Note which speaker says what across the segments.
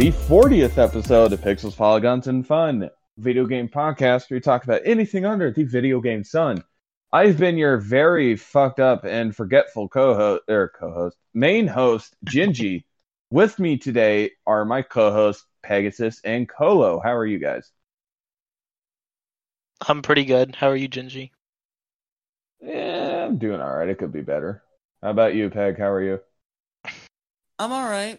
Speaker 1: the 40th episode of Pixels, Polygons, and Fun, video game podcast where we talk about anything under the video game sun. I've been your very fucked up and forgetful co-host, or co-host, main host, Gingy. With me today are my co-hosts, Pegasus and Colo. How are you guys?
Speaker 2: I'm pretty good. How are you, Gingy?
Speaker 1: Yeah, I'm doing all right. It could be better. How about you, Peg? How are you?
Speaker 3: I'm all right.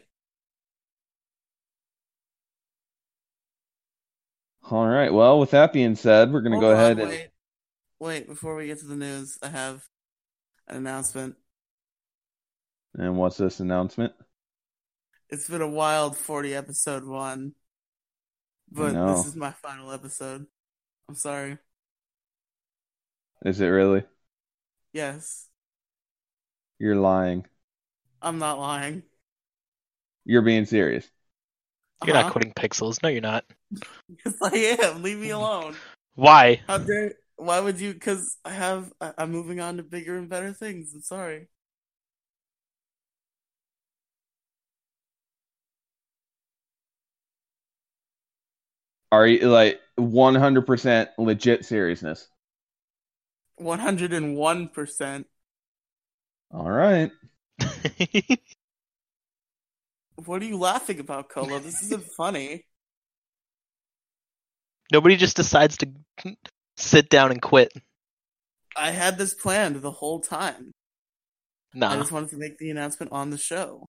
Speaker 1: All right. Well, with that being said, we're going to go
Speaker 3: on,
Speaker 1: ahead and
Speaker 3: wait. Wait, before we get to the news, I have an announcement.
Speaker 1: and what's this announcement?
Speaker 3: It's been a wild 40 episode one, but
Speaker 1: know.
Speaker 3: this is my final episode. I'm sorry.
Speaker 1: Is it really?
Speaker 3: Yes,
Speaker 1: You're lying.
Speaker 3: I'm not lying.
Speaker 1: You're being serious.
Speaker 2: You're
Speaker 3: Uh-huh.
Speaker 2: not quitting Pixels. No, you're not.
Speaker 3: Yes, I am. Leave me alone.
Speaker 2: Why?
Speaker 3: How dare? Why would you? Because I have. I- I'm moving on to bigger and better things. I'm sorry.
Speaker 1: Are you like 100% legit seriousness?
Speaker 3: 101. percent
Speaker 1: All right.
Speaker 3: What are you laughing about, Colo? This isn't funny.
Speaker 2: Nobody just decides to sit down and quit.
Speaker 3: I had this planned the whole time. No.
Speaker 2: I
Speaker 3: just wanted to make the announcement on the show.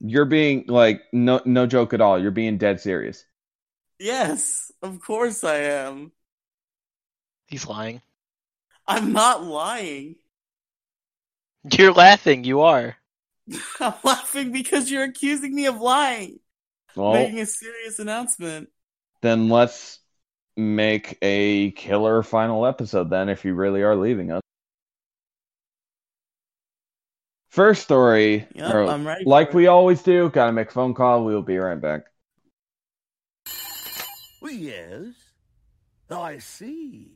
Speaker 1: You're being like no no joke at all. You're being dead serious.
Speaker 3: Yes, of course I am.
Speaker 2: He's lying.
Speaker 3: I'm not lying.
Speaker 2: You're laughing. You are.
Speaker 3: I'm laughing because you're accusing me of lying.
Speaker 1: Well,
Speaker 3: Making a serious announcement.
Speaker 1: then let's make a killer final episode then if you really are leaving us. First story,
Speaker 3: Yep,
Speaker 1: or
Speaker 3: I'm ready.
Speaker 1: like we
Speaker 3: it.
Speaker 1: always do, gotta make a phone call. We'll be right back.
Speaker 4: Yes, I see.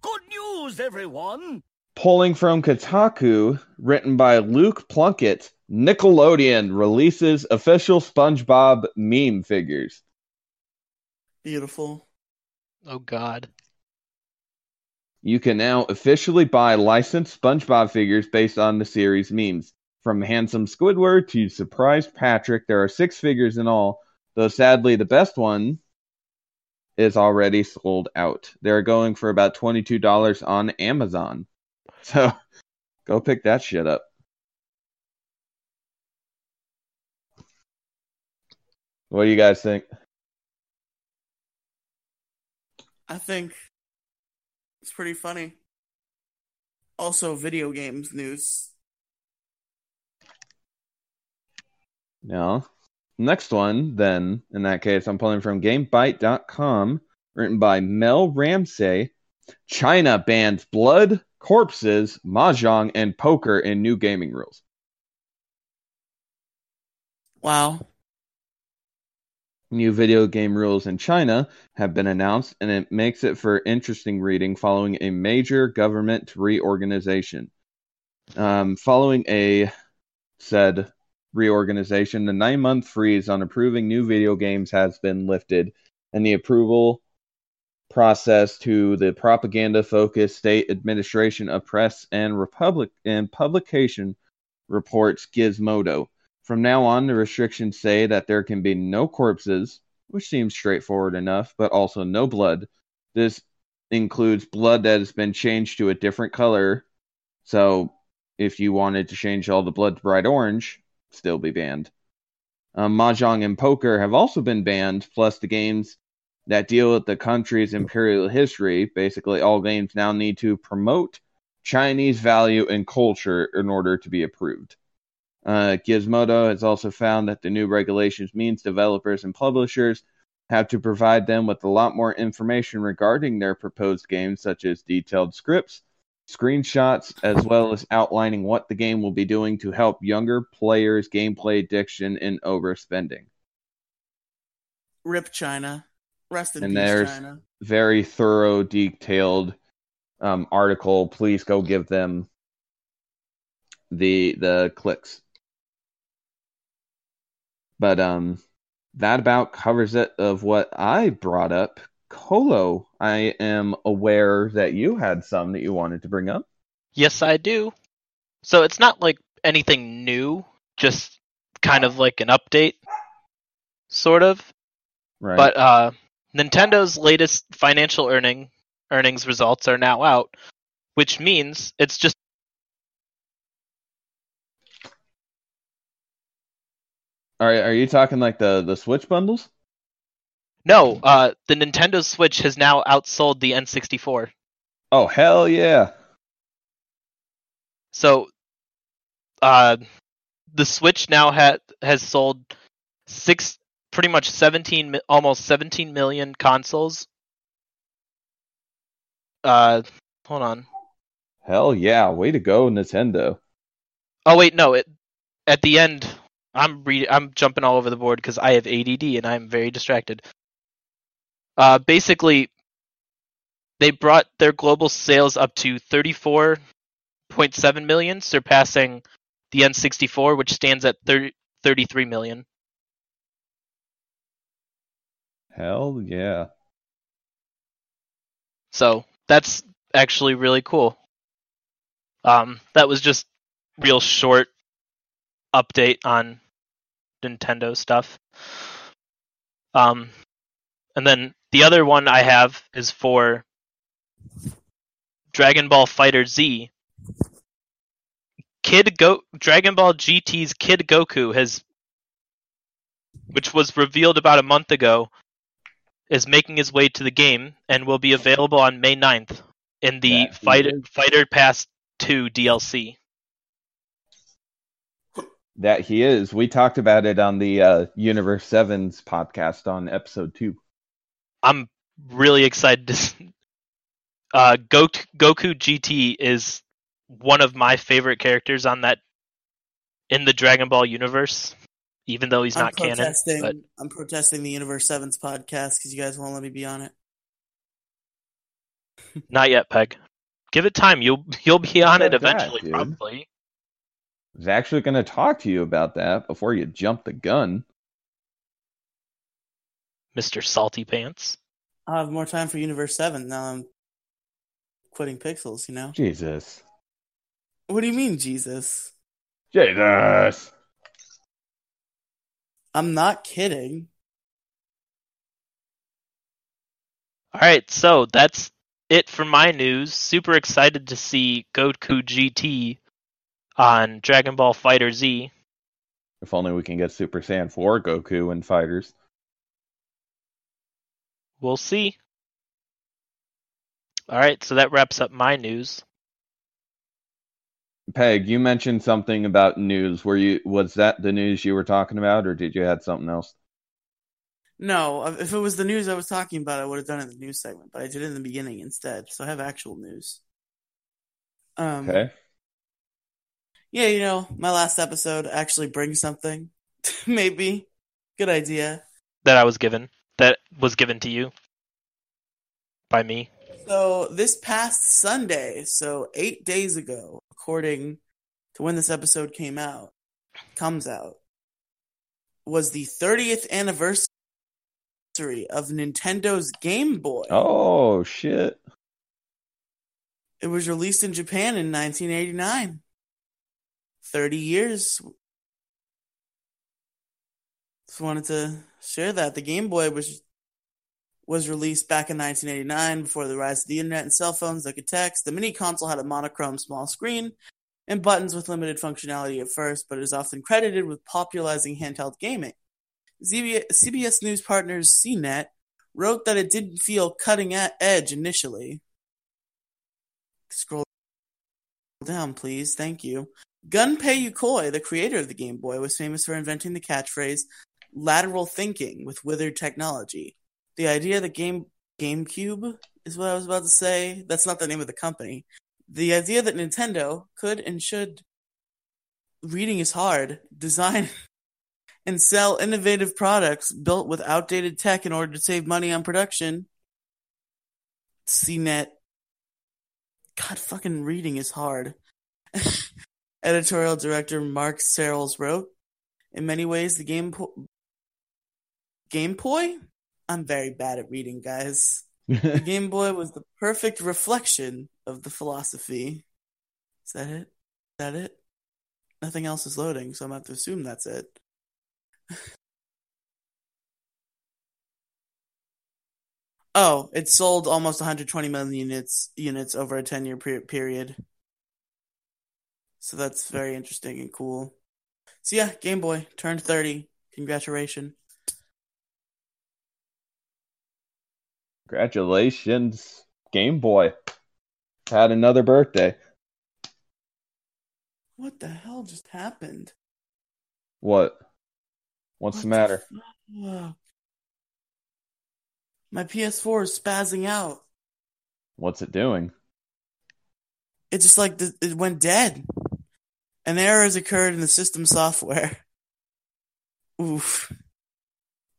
Speaker 4: Good news, everyone!
Speaker 1: Pulling from Kotaku, written by Luke Plunkett, Nickelodeon releases official SpongeBob meme figures.
Speaker 3: Beautiful.
Speaker 2: Oh God.
Speaker 1: You can now officially buy licensed SpongeBob figures based on the series memes. From Handsome Squidward to Surprise Patrick, there are six figures in all, though sadly the best one is already sold out. They're going for about $22 on Amazon. So go pick that shit up. What do you guys think?
Speaker 3: I think it's pretty funny. Also, video games news.
Speaker 1: No. Next one, then, in that case, I'm pulling from GameByte.com, written by Mel Ramsey. China bans blood, corpses, mahjong, and poker in new gaming rules.
Speaker 3: Wow.
Speaker 1: New video game rules in China have been announced, and it makes it for interesting reading following a major government reorganization. Um, following a said reorganization, the nine month freeze on approving new video games has been lifted, and the approval process to the propaganda focused state administration of press and republic and publication reports Gizmodo. From now on, the restrictions say that there can be no corpses, which seems straightforward enough, but also no blood. This includes blood that has been changed to a different color. So, if you wanted to change all the blood to bright orange, still be banned. um, mahjong and poker have also been banned. Plus, the games that deal with the country's imperial history, basically all games now need to promote Chinese value and culture in order to be approved. Uh, Gizmodo has also found that the new regulations means developers and publishers have to provide them with a lot more information regarding their proposed games, such as detailed scripts, screenshots, as well as outlining what the game will be doing to help younger players' gameplay addiction and overspending.
Speaker 3: Rip China. Rest in
Speaker 1: And
Speaker 3: peace,
Speaker 1: there's-
Speaker 3: China.
Speaker 1: Very thorough, detailed um, article. Please go give them the the clicks. But um, that about covers it of what I brought up. Colo, I am aware that you had some that you wanted to bring up.
Speaker 2: Yes, I do. So it's not like anything new, just kind of like an update, sort of.
Speaker 1: Right.
Speaker 2: But uh, Nintendo's latest financial earning earnings results are now out, which means it's just
Speaker 1: are are you talking like the the Switch bundles?
Speaker 2: no. Uh, the Nintendo Switch has now outsold the N64.
Speaker 1: Oh hell yeah!
Speaker 2: So, uh, the Switch now ha- has sold six, pretty much 17, almost 17 million consoles. Uh, hold on.
Speaker 1: Hell yeah! Way to go, Nintendo.
Speaker 2: Oh wait, no. It at the end, I'm re- I'm jumping all over the board because I have ADD and I'm very distracted. Uh, basically, they brought their global sales up to 34.7 million, surpassing the N64, which stands at 30, 33 million.
Speaker 1: Hell yeah!
Speaker 2: So that's actually really cool. Um, that was just real short update on Nintendo stuff. Um, and then the other one I have is for Dragon Ball Fighter Z. Kid Go Dragon Ball GT's Kid Goku has which was revealed about a month ago is making his way to the game and will be available on May 9th in the
Speaker 1: he
Speaker 2: Fighter
Speaker 1: is.
Speaker 2: Fighter Pass 2 DLC.
Speaker 1: That he is. We talked about it on the uh, Universe Sevens podcast on episode two.
Speaker 2: I'm really excited to uh Goku, Goku GT is one of my favorite characters on that in the Dragon Ball universe even though he's
Speaker 3: I'm
Speaker 2: not canon but
Speaker 3: I'm protesting the Universe Sevens podcast because you guys won't let me be on it.
Speaker 2: not yet Peg. Give it time. You'll you'll be on it
Speaker 1: said that,
Speaker 2: eventually probably.
Speaker 1: I was actually going to talk to you about that before you jump the gun.
Speaker 2: Mr. Salty Pants.
Speaker 3: I'll have more time for Universe Seven now. I'm quitting Pixels. You know.
Speaker 1: Jesus.
Speaker 3: What do you mean, Jesus?
Speaker 1: Jesus.
Speaker 3: I'm not kidding.
Speaker 2: All right, so that's it for my news. Super excited to see Goku GT on Dragon Ball Fighter Z.
Speaker 1: If only we can get Super Saiyan 4 Goku and fighters.
Speaker 2: We'll see. All right, so that wraps up my news.
Speaker 1: Peg, you mentioned something about news. Were you was that the news you were talking about, or did you have something else?
Speaker 3: No, if it was the news I was talking about, I would have done it in the news segment, but I did it in the beginning instead. So I have actual news. Um,
Speaker 1: Okay.
Speaker 3: Yeah, you know, my last episode actually brings something. Maybe. Good idea.
Speaker 2: That I was given. That was given to you by me.
Speaker 3: So this past Sunday, so eight days ago, according to when this episode came out, comes out, was the 30th anniversary of Nintendo's Game Boy.
Speaker 1: Oh shit.
Speaker 3: It was released in Japan in 1989. 30 years. Just wanted to share that. The Game Boy was was released back in 1989 before the rise of the internet and cell phones that could text. The mini console had a monochrome small screen and buttons with limited functionality at first, but is often credited with popularizing handheld gaming. CBS News partners CNET wrote that it didn't feel cutting edge initially. Scroll down, please. Thank you. Gunpei Yokoi, the creator of the Game Boy, was famous for inventing the catchphrase lateral thinking with withered technology. The idea that Game GameCube is what I was about to say. That's not the name of the company. The idea that Nintendo could and should reading is hard, design and sell innovative products built with outdated tech in order to save money on production. CNET. God, fucking reading is hard. Editorial director Mark Serrels wrote, "In many ways, the Game po- Game. I'm very bad at reading, guys. The Game Boy was the perfect reflection of the philosophy. Is that it? Is that it? Nothing else is loading, so I'm going to have to assume that's it. oh, it sold almost 120 million units units over a 10 year per- period. So that's very interesting and cool. So yeah, Game Boy turned 30. Congratulations.
Speaker 1: Congratulations, Game Boy. Had another birthday.
Speaker 3: What the hell just happened?
Speaker 1: What? What's
Speaker 3: What
Speaker 1: the matter?
Speaker 3: fuck? My PS4 is spazzing out.
Speaker 1: What's it doing?
Speaker 3: It just like it went dead. An error has occurred in the system software. Oof.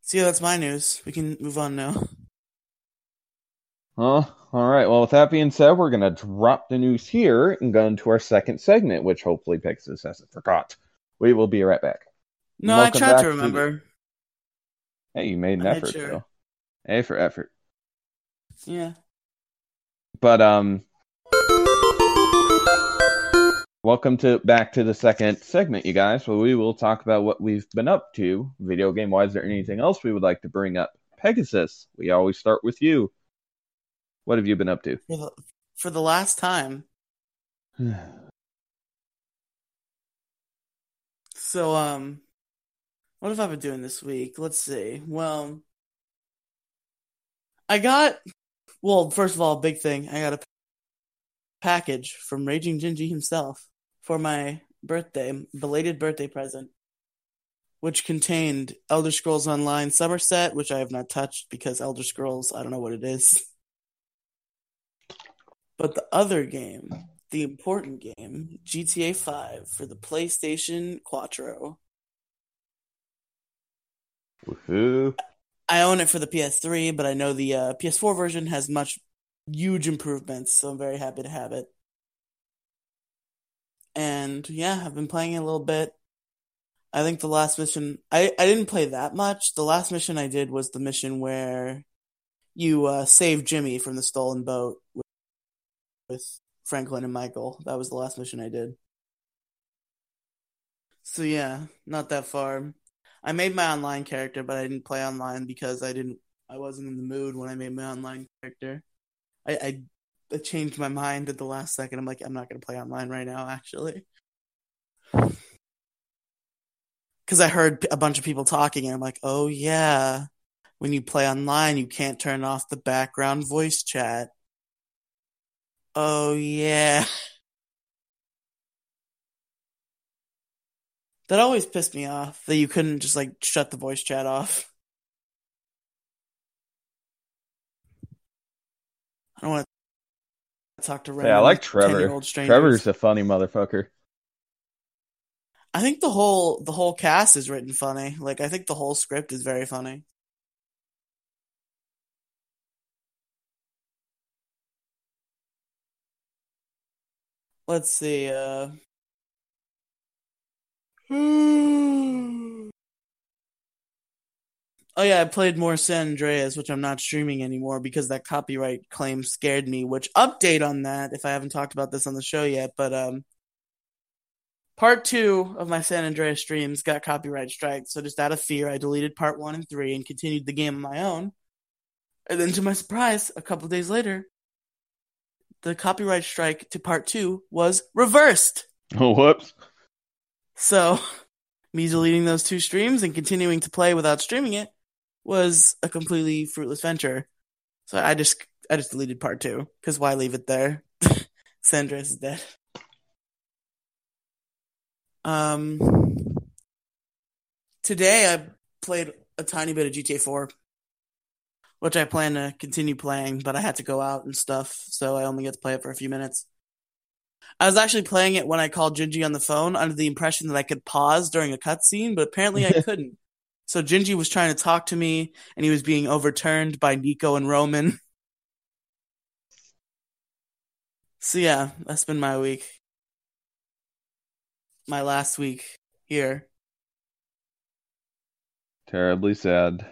Speaker 3: See, that's my news. We can move on now.
Speaker 1: Huh? All right. Well, with that being said, we're gonna drop the news here and go into our second segment, which hopefully Pegasus hasn't forgot. We will be right back.
Speaker 3: No,
Speaker 1: Welcome
Speaker 3: I tried to
Speaker 1: to-
Speaker 3: remember.
Speaker 1: Hey, you made an
Speaker 3: I
Speaker 1: effort,
Speaker 3: sure.
Speaker 1: though. A for effort.
Speaker 3: Yeah.
Speaker 1: But um, welcome to back to the second segment, you guys. Where we will talk about what we've been up to, video game wise, or anything else we would like to bring up. Pegasus, we always start with you. What have you been up to?
Speaker 3: For the, for the last time. So, um, what have I been doing this week? Let's see. Well, I got, well, first of all, big thing. I got a package from Raging Gingy himself for my birthday, belated birthday present, which contained Elder Scrolls Online Somerset, which I have not touched because Elder Scrolls, I don't know what it is. But the other game, the important game, GTA 5 for the PlayStation Quattro.
Speaker 1: Woohoo!
Speaker 3: I own it for the PS3, but I know the uh, PS4 version has much huge improvements, so I'm very happy to have it. And yeah, I've been playing it a little bit. I think the last mission I, I didn't play that much. The last mission I did was the mission where you uh, save Jimmy from the stolen boat with, Franklin and Michael. That was the last mission I did. So yeah, not that far. I made my online character, but I didn't play online because I didn't. I wasn't in the mood when I made my online character. I, I, I changed my mind at the last second. I'm like, I'm not gonna play online right now, actually, because I heard a bunch of people talking, and I'm like, oh yeah, when you play online, you can't turn off the background voice chat. Oh yeah. That always pissed me off that you couldn't just like shut the voice chat off. I don't want to talk to
Speaker 1: Yeah, I like Trevor. Trevor's a funny motherfucker.
Speaker 3: I think the whole the whole cast is written funny. Like I think the whole script is very funny. Let's see. Uh... oh yeah, I played more San Andreas, which I'm not streaming anymore because that copyright claim scared me. Which update on that? If I haven't talked about this on the show yet, but um, part two of my San Andreas streams got copyright strike. So just out of fear, I deleted part one and three and continued the game on my own. And then to my surprise, a couple days later, the copyright strike to part two was reversed.
Speaker 1: Oh, whoops.
Speaker 3: So me deleting those two streams and continuing to play without streaming it was a completely fruitless venture. So I just I just deleted part two because why leave it there? Sandra is dead. Um, today I played a tiny bit of GTA 4, which I plan to continue playing, but I had to go out and stuff, so I only get to play it for a few minutes. I was actually playing it when I called Gingy on the phone under the impression that I could pause during a cutscene, but apparently I couldn't. So Gingy was trying to talk to me, and he was being overturned by Niko and Roman. So yeah, that's been my week. My last week here.
Speaker 1: Terribly sad.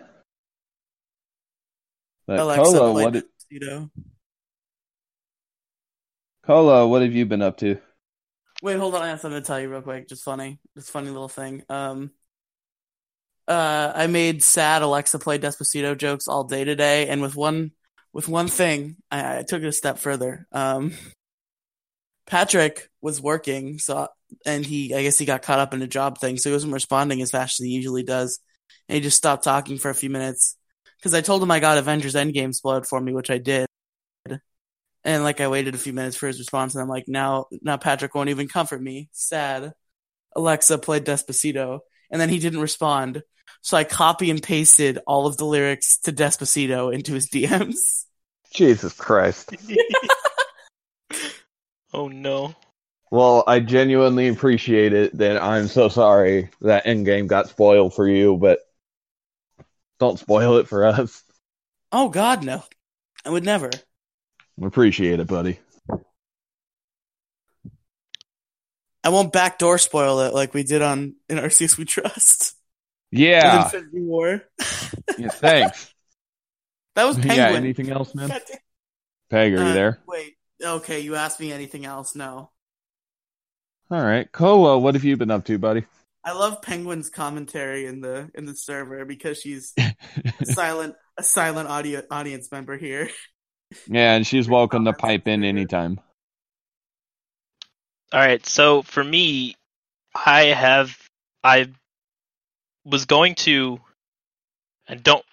Speaker 1: But
Speaker 3: Alexa
Speaker 1: what did,
Speaker 3: Despacito.
Speaker 1: Kolo, what have you been up to?
Speaker 3: Wait, hold on. I have something to tell you real quick. Just funny. Just funny little thing. Um, uh, I made sad Alexa play Despacito jokes all day today, and with one with one thing, I, I took it a step further. Um, Patrick was working, so and he, I guess he got caught up in a job thing, so he wasn't responding as fast as he usually does, and he just stopped talking for a few minutes because I told him I got Avengers Endgame spoiled for me, which I did. And like I waited a few minutes for his response, and I'm like, now, now Patrick won't even comfort me. Sad. Alexa played Despacito, and then he didn't respond. So I copy and pasted all of the lyrics to Despacito into his DMs.
Speaker 1: Jesus Christ.
Speaker 2: Oh no.
Speaker 1: Well, I genuinely appreciate it. That I'm so sorry that Endgame got spoiled for you, but don't spoil it for us.
Speaker 3: Oh God, no! I would never.
Speaker 1: Appreciate it, buddy.
Speaker 3: I won't backdoor spoil it like we did on in Arceus We Trust.
Speaker 1: Yeah.
Speaker 3: Infinity War.
Speaker 1: yeah thanks.
Speaker 3: That was Penguin.
Speaker 1: Yeah. Anything else, man? Peg, are you
Speaker 3: Uh,
Speaker 1: there?
Speaker 3: Wait. Okay, you asked me anything else? No.
Speaker 1: All right, Kolo, what have you been up to, buddy?
Speaker 3: I love Penguin's commentary in the in the server because she's a silent a silent audio audience member here.
Speaker 1: Yeah, and she's welcome to pipe in anytime.
Speaker 2: All right, so for me, I have I was going to and don't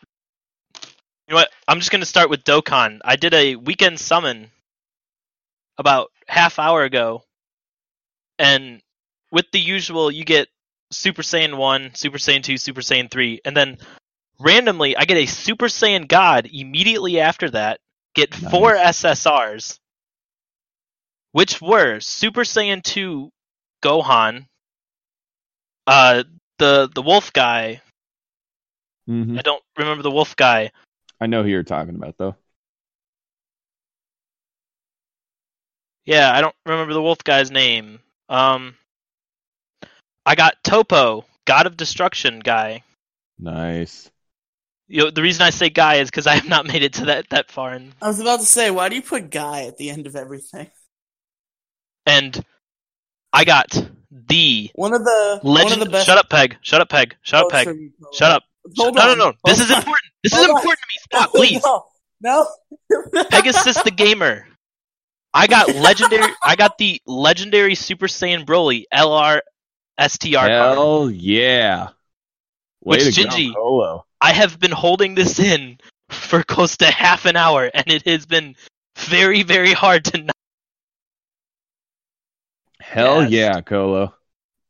Speaker 2: you know what? I'm just gonna start with Dokkan. I did a weekend summon about half hour ago, and with the usual, you get Super Saiyan one, Super Saiyan two, Super Saiyan three, and then randomly I get a Super Saiyan God immediately after that. Get four SSRs, which were Super Saiyan two Gohan, uh, the the Wolf guy.
Speaker 1: hmm
Speaker 2: I don't remember the Wolf guy.
Speaker 1: I know who you're talking about, though.
Speaker 2: Yeah, I don't remember the wolf guy's name. Um, I got Toppo, God of Destruction guy.
Speaker 1: Nice.
Speaker 2: You know, the reason I say guy is because I have not made it to that that far, in,
Speaker 3: I was about to say, why do you put guy at the end of everything?
Speaker 2: and I got the
Speaker 3: One of the
Speaker 2: legend.
Speaker 3: one of the best.
Speaker 2: Shut up, Peg. Shut up, Peg. Shut up, Peg.
Speaker 3: from.
Speaker 2: Shut up.
Speaker 3: Hold
Speaker 2: no,
Speaker 3: on.
Speaker 2: no, no. This
Speaker 3: Hold
Speaker 2: is
Speaker 3: on.
Speaker 2: important. This
Speaker 3: Hold
Speaker 2: is
Speaker 3: on.
Speaker 2: important to me. Stop, please.
Speaker 3: No, no.
Speaker 2: Pegasus the gamer. I got legendary. I got the legendary Super Saiyan Broly LR STR card.
Speaker 1: Hell yeah. Way
Speaker 2: Which
Speaker 1: to go,
Speaker 2: Gingy? I have been holding this in for close to half an hour, and it has been very, very hard to not.
Speaker 1: Hell
Speaker 2: Yes.
Speaker 1: yeah, Colo.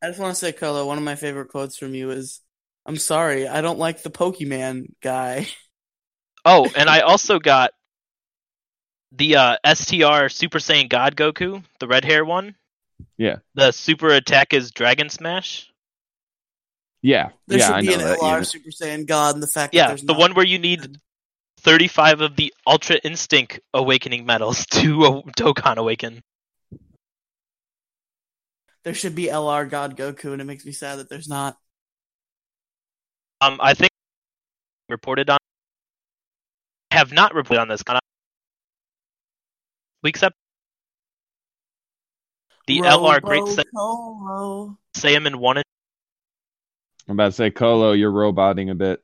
Speaker 3: I just want to say, Colo, one of my favorite quotes from you is, "I'm sorry, I don't like the Pokemon guy."
Speaker 2: Oh, and I also got the uh, STR Super Saiyan God Goku, the red hair one.
Speaker 1: Yeah.
Speaker 2: The super attack is Dragon Smash.
Speaker 1: Yeah.
Speaker 3: There
Speaker 1: yeah,
Speaker 3: should
Speaker 1: I
Speaker 3: be
Speaker 1: know
Speaker 3: an
Speaker 1: that
Speaker 3: LR
Speaker 1: unit.
Speaker 3: Super Saiyan God, and the fact that
Speaker 2: Yeah,
Speaker 3: there's
Speaker 2: the one where you need 35 of the Ultra Instinct Awakening medals to uh, Dokkan Awaken.
Speaker 3: there should be LR God Goku, and it makes me sad that there's not.
Speaker 2: Um, I think reported on. Have not reported on this. Kind of weeks up. The LR Great
Speaker 3: Robo
Speaker 2: Sa-
Speaker 3: Kolo.
Speaker 2: Saiyaman one. and-
Speaker 1: I'm about to say, Colo, you're roboting a bit.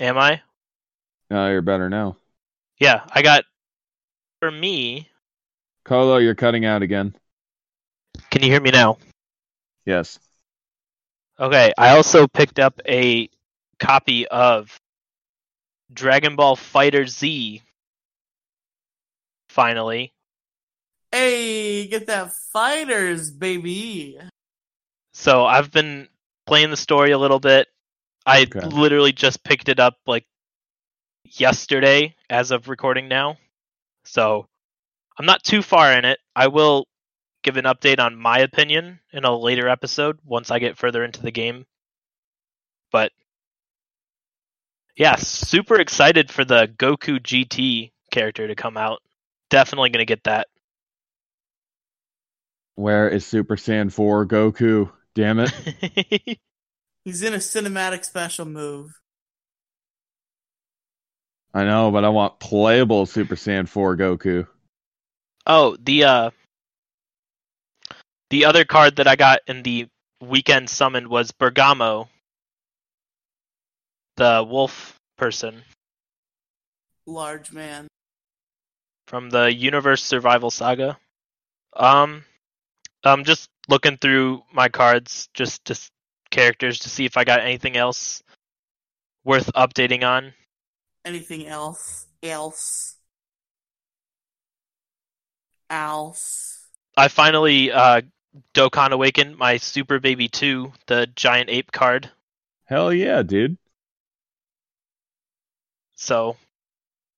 Speaker 2: Am I?
Speaker 1: No, you're better now.
Speaker 2: Yeah, I got. For me,
Speaker 1: Colo, you're cutting out again.
Speaker 2: can you hear me now?
Speaker 1: Yes.
Speaker 2: Okay, I also picked up a copy of Dragon Ball Fighter Z. Finally,
Speaker 3: Hey, get that fighters, baby.
Speaker 2: so I've been playing the story a little bit. I
Speaker 1: Okay.
Speaker 2: literally just picked it up like yesterday, as of recording now. So I'm not too far in it. I will give an update on my opinion in a later episode once I get further into the game. But yeah, super excited for the Goku GT character to come out. Definitely gonna get that.
Speaker 1: Where is Super Saiyan 4 Goku? Damn it.
Speaker 3: He's in a cinematic special move.
Speaker 1: I know, but I want playable Super Saiyan 4 Goku.
Speaker 2: oh, the uh the other card that I got in the weekend summon was Bergamo, the wolf person
Speaker 3: Large man.
Speaker 2: from the Universe Survival Saga. Um, I'm just looking through my cards, just just characters to see if I got anything else worth updating on.
Speaker 3: Anything else? Else? Else?
Speaker 2: I finally uh Dokkan Awakened my Super Baby 2, the giant ape card.
Speaker 1: Hell yeah, dude.
Speaker 2: So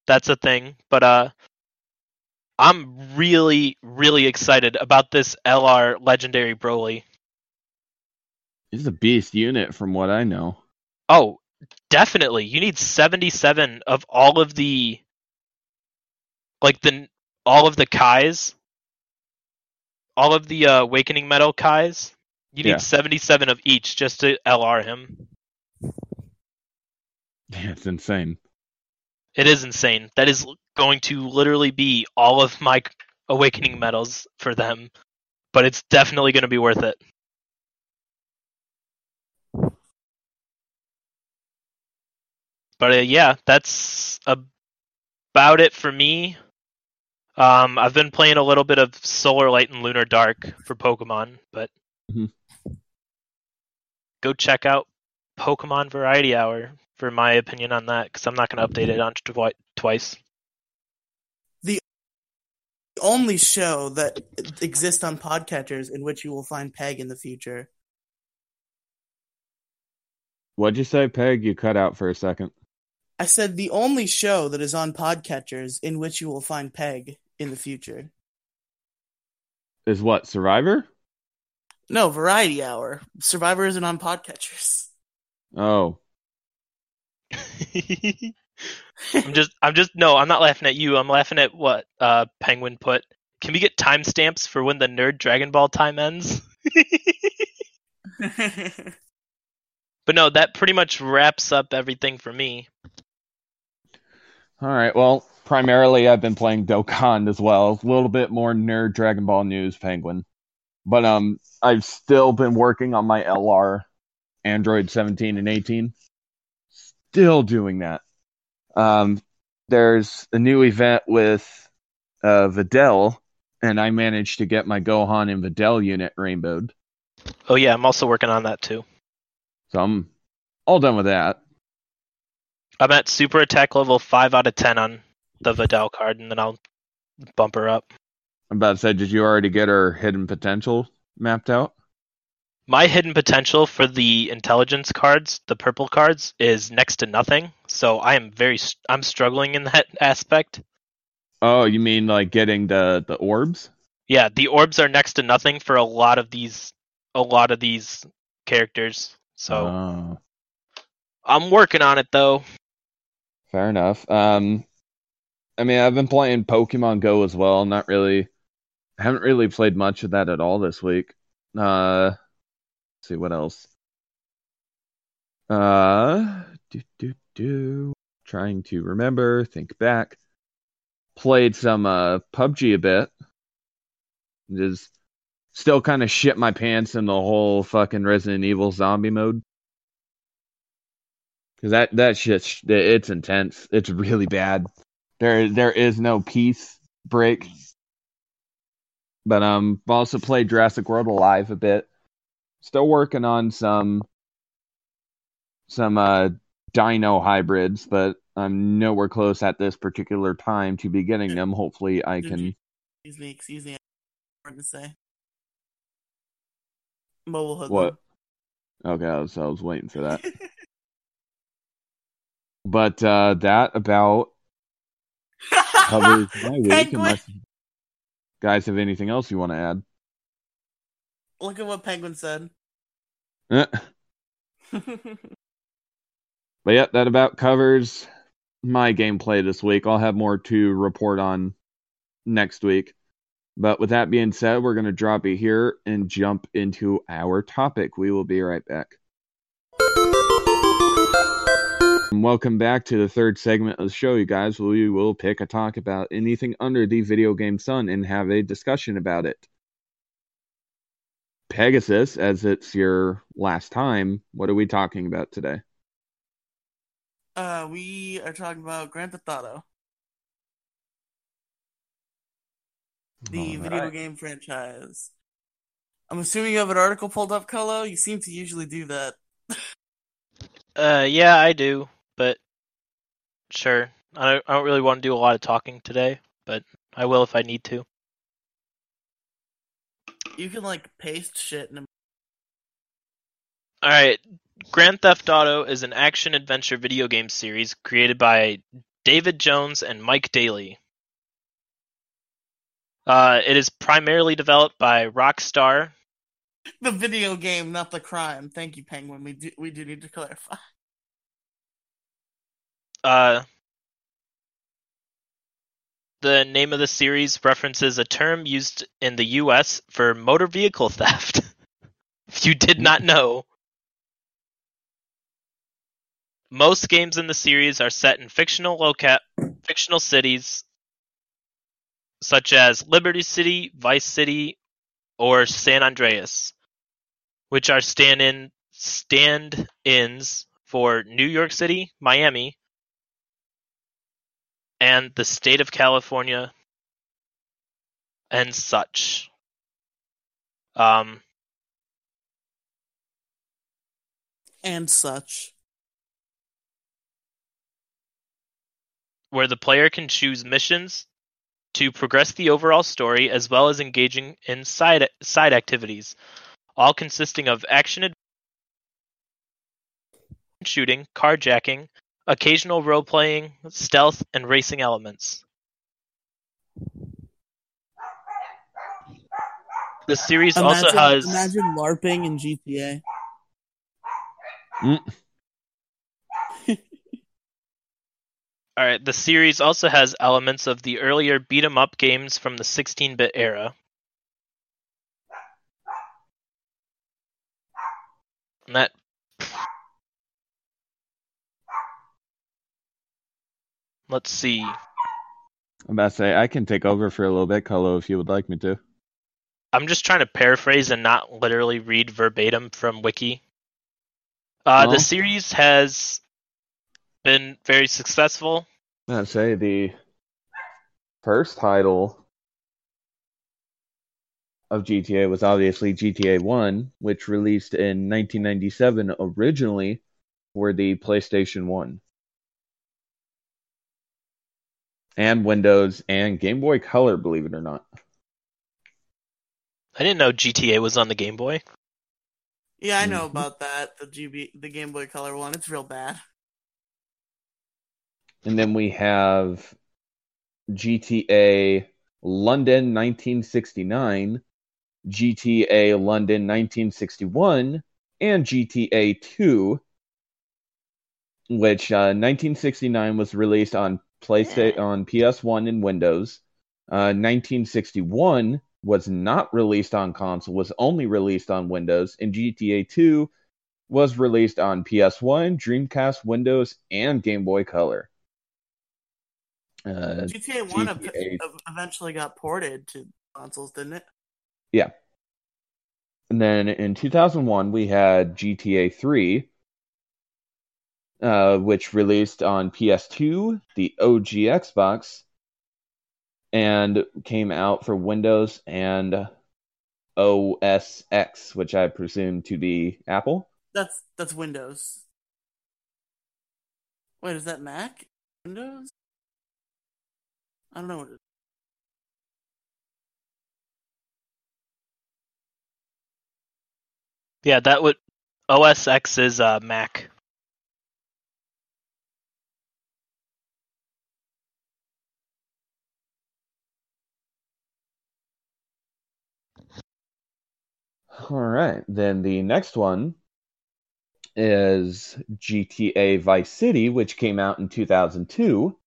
Speaker 2: that's a thing. But uh I'm really, really excited about this LR legendary Broly.
Speaker 1: He's a beast unit from what I know.
Speaker 2: Oh, definitely. You need 77 of all of the like the all of the Kais. All of the uh, Awakening Medal Kais. You need
Speaker 1: Yeah.
Speaker 2: 77 of each just to LR him.
Speaker 1: Yeah, it's insane.
Speaker 2: It is insane. That is going to literally be all of my Awakening medals for them, but it's definitely going to be worth it. But uh, yeah, that's about it for me. Um, I've been playing a little bit of Solar Light and Lunar Dark for Pokemon, but
Speaker 1: Mhm.
Speaker 2: go check out Pokemon Variety Hour for my opinion on that because I'm not going to update it on twi- twice.
Speaker 3: The only show that exists on podcatchers in which you will find Peg in the future.
Speaker 1: What'd you say, Peg? You cut out for a second.
Speaker 3: I said the only show that is on podcatchers in which you will find Peg in the future.
Speaker 1: Is what, Survivor?
Speaker 3: No, Variety Hour. Survivor isn't on podcatchers.
Speaker 1: Oh.
Speaker 2: I'm just, I'm just, no, I'm not laughing at you. I'm laughing at what uh, Penguin put. Can we get timestamps for when the Nerd Dragon Ball time ends? but no, that pretty much wraps up everything for me.
Speaker 1: All right. Well, primarily I've been playing Dokkan as well. A little bit more nerd Dragon Ball news, Penguin. But um, I've still been working on my LR Android 17 and 18. Still doing that. Um, there's a new event with uh, Videl, and I managed to get my Gohan and Videl unit rainbowed.
Speaker 2: Oh yeah, I'm also working on that too.
Speaker 1: So I'm all done with that.
Speaker 2: I'm at super attack level five out of ten on the Videl card, and then I'll bump her up.
Speaker 1: I'm about to say, did you already get her hidden potential mapped out?
Speaker 2: My hidden potential for the intelligence cards, the purple cards, is next to nothing. So I am very, I'm struggling in that aspect.
Speaker 1: Oh, you mean like getting the the orbs?
Speaker 2: Yeah, the orbs are next to nothing for a lot of these, a lot of these characters. So
Speaker 1: Oh,
Speaker 2: I'm working on it though.
Speaker 1: fair enough. Um, I mean, I've been playing Pokemon Go as well. Not really, haven't really played much of that at all this week. Uh, let's see what else. Uh, do do do. Trying to remember, think back. Played some uh PUBG a bit. Just still kind of shit my pants in the whole fucking Resident Evil zombie mode. Cause that that shit's it's intense. It's really bad. There there is no peace break. But um, also played Jurassic World Alive a bit. Still working on some some uh, dino hybrids, but I'm nowhere close at this particular time to be getting them. Hopefully, I can.
Speaker 3: Excuse me, excuse me. Hard to say. Mobile hood.
Speaker 1: What? Okay, I was, I was waiting for that. But uh, that about covers my week. Unless guys have anything else you want to add.
Speaker 3: Look at what Penguin said.
Speaker 1: But yeah, that about covers my gameplay this week. I'll have more to report on next week. But with that being said, we're going to drop it here and jump into our topic. We will be right back. Welcome back to the third segment of the show, you guys. We will pick a talk about anything under the video game sun and have a discussion about it. Pegasus, as it's your last time, what are we talking about today?
Speaker 3: Uh, we are talking about Grand Theft Auto, the
Speaker 1: All
Speaker 3: video
Speaker 1: right.
Speaker 3: game franchise. I'm assuming you have an article pulled up, Colo. You seem to usually do that.
Speaker 2: Uh, yeah, I do, but sure. I don't, I don't really want to do a lot of talking today, but I will if I need to.
Speaker 3: You can like paste shit in.
Speaker 2: All right, Grand Theft Auto is an action adventure video game series created by David Jones and Mike Dailly. Uh, it is primarily developed by Rockstar.
Speaker 3: The video game, not the crime. Thank you, Penguin. We do we do need to clarify.
Speaker 2: Uh, the name of the series references a term used in the U.S. for motor vehicle theft. if you did not know. Most games in the series are set in fictional loca- fictional cities such as Liberty City, Vice City, or San Andreas, which are stand-in stand-ins for New York City, Miami, and the state of California and such. Um,
Speaker 3: And such.
Speaker 2: Where the player can choose missions to progress the overall story as well as engaging in side side activities, all consisting of action ad- shooting, carjacking, occasional role playing, stealth, and racing elements. The series also has
Speaker 3: imagine LARPing in GTA. Mm.
Speaker 2: All right. The series also has elements of the earlier beat 'em up games from the 16-bit era. And that Let's see.
Speaker 1: I'm about to say I can take over for a little bit, Colo, if you would like me to.
Speaker 2: I'm just trying to paraphrase and not literally read verbatim from Wiki. Uh. The series has been very successful.
Speaker 1: I'd say the first title of GTA was obviously GTA 1, which released in 1997 originally for the PlayStation 1. And Windows and Game Boy Color, believe it or not.
Speaker 2: I didn't know GTA was on the Game Boy.
Speaker 3: Yeah, I know
Speaker 1: Mhm.
Speaker 3: about that. The GB, the Game Boy Color one. It's real bad.
Speaker 1: And then we have GTA London 1969, GTA London 1961, and GTA 2, which uh, 1969 was released on PlayStation on PS1 and Windows. Uh, 1961 was not released on console, was only released on Windows, and GTA 2 was released on PS1, Dreamcast, Windows, and Game Boy Color. Uh,
Speaker 3: GTA One
Speaker 1: GTA.
Speaker 3: eventually got ported to consoles, didn't it? Yeah.
Speaker 1: And then in 2001, we had GTA 3, uh, which released on PS2, the OG Xbox, and came out for Windows and OS X, which I presume to be Apple.
Speaker 3: That's that's Windows. Wait, is that Mac? Windows? I don't know what it is.
Speaker 2: Yeah, that would OS X is uh, Mac.
Speaker 1: All right. Then the next one is GTA Vice City, which came out in 2002,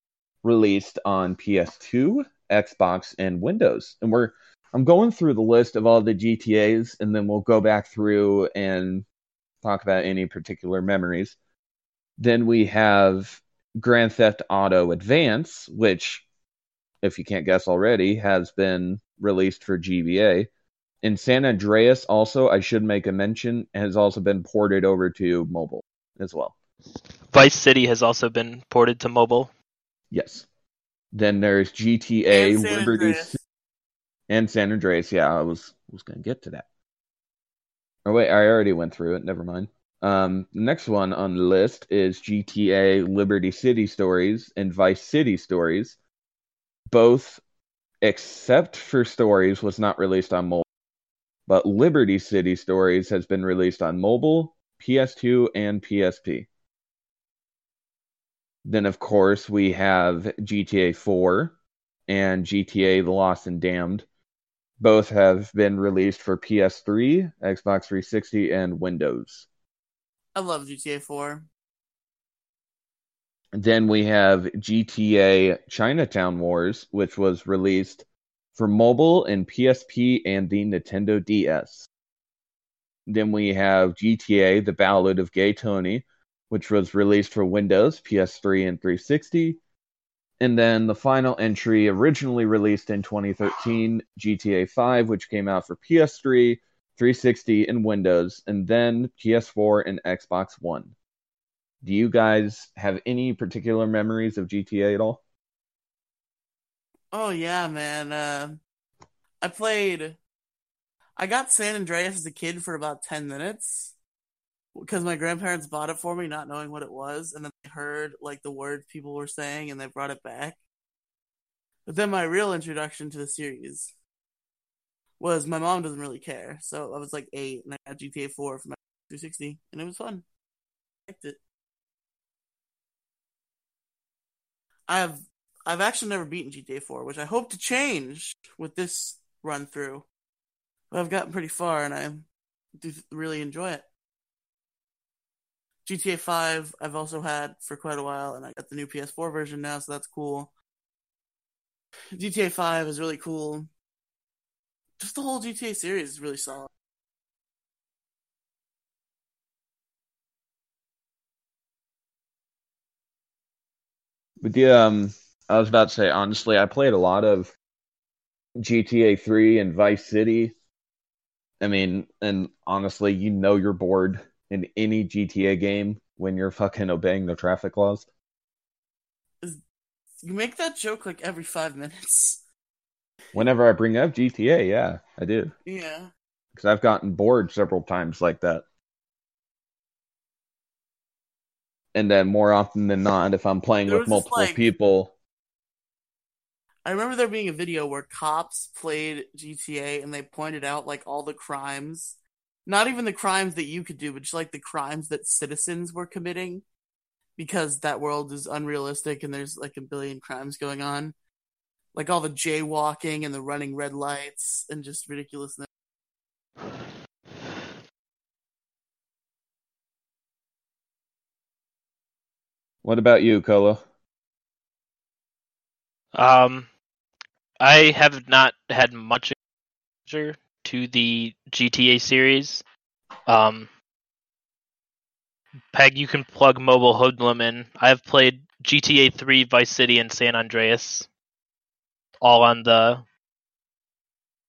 Speaker 1: released on PS2, Xbox, and Windows. And we're I'm going through the list of all the GTAs, and then we'll go back through and talk about any particular memories. Then we have Grand Theft Auto Advance, which, if you can't guess already, has been released for GBA. In San Andreas, also, I should make a mention, has also been ported over to mobile as well.
Speaker 2: Vice City has also been ported to mobile.
Speaker 1: Yes. Then there's GTA
Speaker 3: And
Speaker 1: Liberty
Speaker 3: Andreas.
Speaker 1: and San Andreas. Yeah, I was was gonna get to that. Oh wait, I already went through it. Never mind. Um, next one on the list is GTA Liberty City Stories and Vice City Stories. Both, except for Stories, was not released on mobile, but Liberty City Stories has been released on mobile, PS2, and PSP. Then, of course, we have GTA 4 and GTA The Lost and Damned. Both have been released for PS3, Xbox 360, and Windows.
Speaker 3: I love GTA 4.
Speaker 1: Then we have GTA Chinatown Wars, which was released for mobile and PSP and the Nintendo DS. Then we have GTA The Ballad of Gay Tony, which was released for Windows, PS3, and 360. And then the final entry, originally released in 2013, GTA 5, which came out for PS3, 360, and Windows, and then PS4 and Xbox One. Do you guys have any particular memories of GTA at all?
Speaker 3: Oh yeah, man. Uh, I played. I got San Andreas as a kid for about ten minutes because my grandparents bought it for me, not knowing what it was, and then they heard like the words people were saying, and they brought it back. But then my real introduction to the series was my mom doesn't really care, so I was like eight, and I got GTA Four for my 360, and it was fun. I liked it. I've I've actually never beaten GTA 4, which I hope to change with this run through. But I've gotten pretty far and I do really enjoy it. GTA 5 I've also had for quite a while and I got the new PS4 version now, so that's cool. GTA 5 is really cool. Just the whole GTA series is really solid.
Speaker 1: But yeah, um, I was about to say, honestly, I played a lot of GTA 3 and Vice City. I mean, and honestly, you know you're bored in any GTA game when you're fucking obeying the traffic laws.
Speaker 3: You make that joke like every five minutes.
Speaker 1: Whenever I bring up GTA, yeah, I do.
Speaker 3: Yeah.
Speaker 1: Because I've gotten bored several times like that. And then more often than not, if I'm playing
Speaker 3: There
Speaker 1: with multiple
Speaker 3: like-
Speaker 1: people,
Speaker 3: I remember there being a video where cops played GTA and they pointed out like all the crimes, not even the crimes that you could do, but just like the crimes that citizens were committing because that world is unrealistic and there's like a billion crimes going on. Like all the jaywalking and the running red lights and just ridiculousness.
Speaker 1: what about you, Colo?
Speaker 2: Um, I have not had much exposure to the GTA series. Um, Peg, you can plug Mobile Hoodlum in. I've played GTA 3, Vice City, and San Andreas, all on the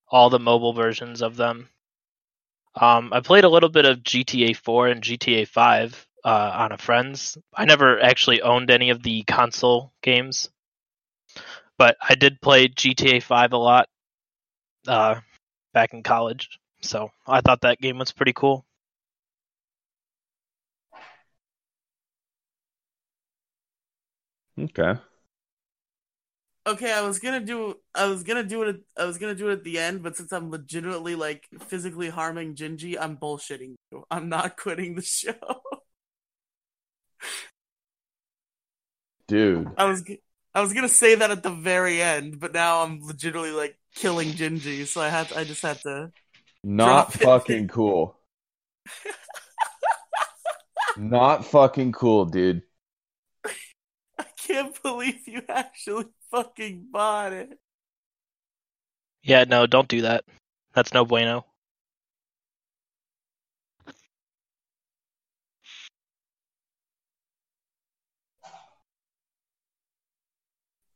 Speaker 2: all the mobile versions of them. Um, I played a little bit of GTA 4 and GTA 5 uh, on a friend's. I never actually owned any of the console games, but I did play GTA 5 a lot uh, back in college. So I thought that game was pretty cool.
Speaker 1: Okay.
Speaker 3: Okay, I was gonna do I was gonna do it I was gonna do it at the end, but since I'm legitimately like physically harming Gingy, I'm bullshitting you. I'm not quitting the show.
Speaker 1: Dude.
Speaker 3: I was g- I was gonna say that at the very end, but now I'm legitimately like killing Gingy, so I had to, I just had to.
Speaker 1: Not
Speaker 3: Drop it.
Speaker 1: fucking cool. Not fucking cool, dude.
Speaker 3: I can't believe you actually fucking bought it.
Speaker 2: Yeah, no, don't do that. That's no bueno.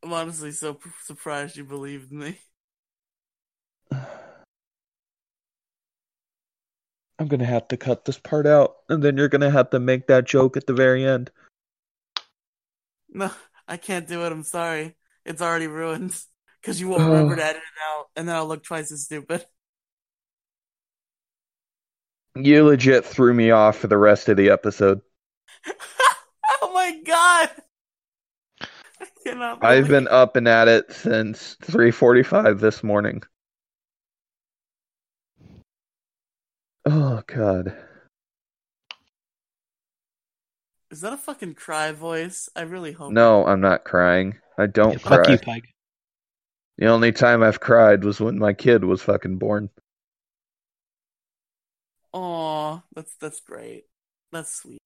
Speaker 3: I'm honestly so p- surprised you believed me.
Speaker 1: I'm gonna have to cut this part out, and then you're gonna have to make that joke at the very end.
Speaker 3: No, I can't do it. I'm sorry. It's already ruined because you won't remember to edit it out, and then I'll look twice as stupid.
Speaker 1: You legit threw me off for the rest of the episode.
Speaker 3: oh my god! I cannot.
Speaker 1: I've been up and at it since 3:45 this morning. Oh god.
Speaker 3: Is that a fucking cry voice? I really hope.
Speaker 1: No, I'm not crying. I don't
Speaker 2: Yeah, fuck
Speaker 1: cry.
Speaker 2: you, Peg.
Speaker 1: The only time I've cried was when my kid was fucking born.
Speaker 3: Aw, that's that's great. That's sweet.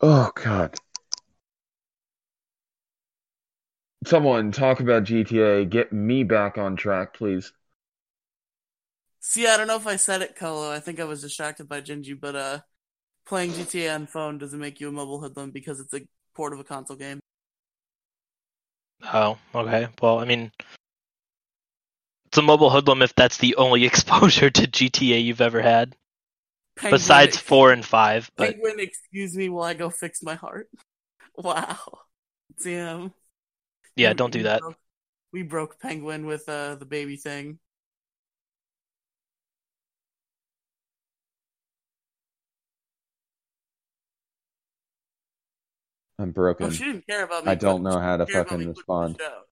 Speaker 1: Oh god. Someone talk about GTA. Get me back on track, please.
Speaker 3: See, I don't know if I said it, Colo. I think I was distracted by Gingy, but uh, playing GTA on phone doesn't make you a mobile hoodlum because it's a port of a console game.
Speaker 2: Oh, okay. Well, I mean, it's a mobile hoodlum if that's the only exposure to GTA you've ever had,
Speaker 3: Penguin,
Speaker 2: besides four and five. But
Speaker 3: Penguin, excuse me while I go fix my heart. Wow. Damn.
Speaker 2: Yeah,
Speaker 3: We-
Speaker 2: don't do that.
Speaker 3: we broke Penguin with uh the baby thing.
Speaker 1: I'm broken.
Speaker 3: Oh, she didn't care about me.
Speaker 1: I don't know how to
Speaker 3: she didn't care about
Speaker 1: fucking
Speaker 3: me quitting the
Speaker 1: respond.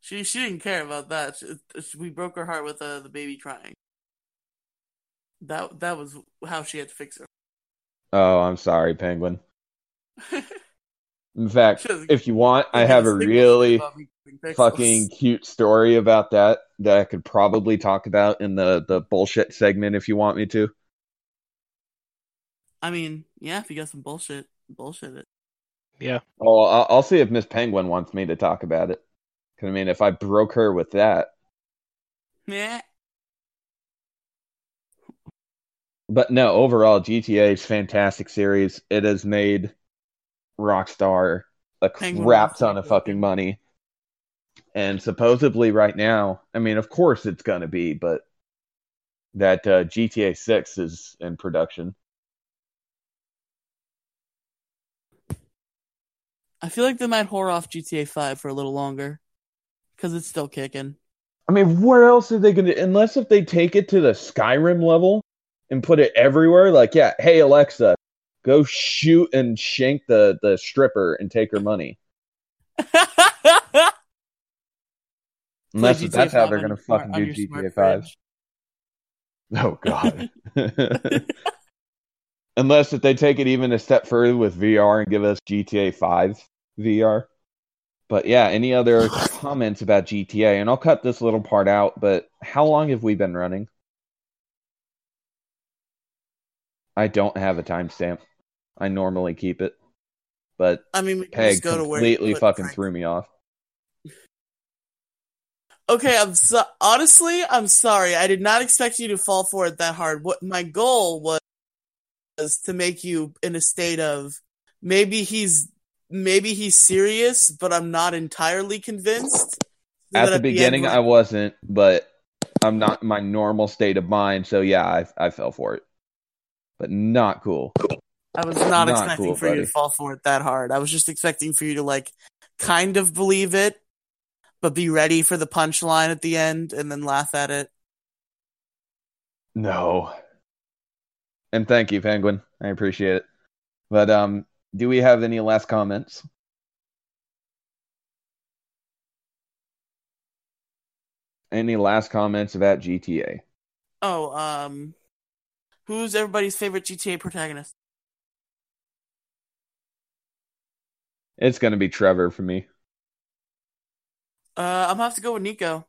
Speaker 3: She she didn't care about that. She- she- we broke her heart with uh, the baby crying. That that was how she had to fix her.
Speaker 1: Oh, I'm sorry, Penguin. In fact, if you want, I
Speaker 3: Should've
Speaker 1: a really
Speaker 3: about me quitting pixels.
Speaker 1: fucking cute story about that that I could probably talk about in the the bullshit segment if you want me to.
Speaker 3: I mean, yeah, if you got some bullshit, bullshit it.
Speaker 2: Yeah.
Speaker 1: Oh, I'll, I'll see if Miss Penguin wants me to talk about it. 'Cause, I mean, if I broke her with that,
Speaker 3: Yeah.
Speaker 1: but no, overall, GTA is fantastic series. It has made Rockstar a crap ton of fucking money. And supposedly, right now, I mean, of course it's gonna be, but that uh, GTA Six is in production.
Speaker 3: I feel like they might whore off GTA 5 for a little longer. Because it's still kicking.
Speaker 1: I mean, where else are they gonna? Unless if they take it to the Skyrim level and put it everywhere, like, yeah, hey Alexa, go shoot and shank the the stripper and take her money. Unless that's how they're gonna
Speaker 3: smart-
Speaker 1: fucking do GTA Five. Oh god. Unless if they take it even a step further with VR and give us GTA 5 VR. But yeah, any other comments about GTA? And I'll cut this little part out, but how long have we been running? I don't have a timestamp. I normally keep it. But
Speaker 3: I mean,
Speaker 1: Peg
Speaker 3: just go to where
Speaker 1: completely fucking
Speaker 3: Frank-
Speaker 1: threw me off.
Speaker 3: Okay, I'm so honestly, I'm sorry. I did not expect you to fall for it that hard. What my goal was was to make you in a state of maybe he's maybe he's serious, but I'm not entirely convinced. So
Speaker 1: At the
Speaker 3: end
Speaker 1: beginning,
Speaker 3: we're-
Speaker 1: I wasn't, but I'm not in my normal state of mind, so yeah, I, I fell for it. But not cool.
Speaker 3: I was not,
Speaker 1: not
Speaker 3: expecting
Speaker 1: cool,
Speaker 3: for
Speaker 1: buddy.
Speaker 3: you to fall for it that hard. I was just expecting for you to like kind of believe it, but be ready for the punchline at the end and then laugh at it.
Speaker 1: No. And thank you, Penguin. I appreciate it. But um do we have any last comments? Any last comments about GTA?
Speaker 3: Oh, um who's everybody's favorite GTA protagonist?
Speaker 1: It's gonna be Trevor for me.
Speaker 3: Uh, I'm gonna have to go with Niko.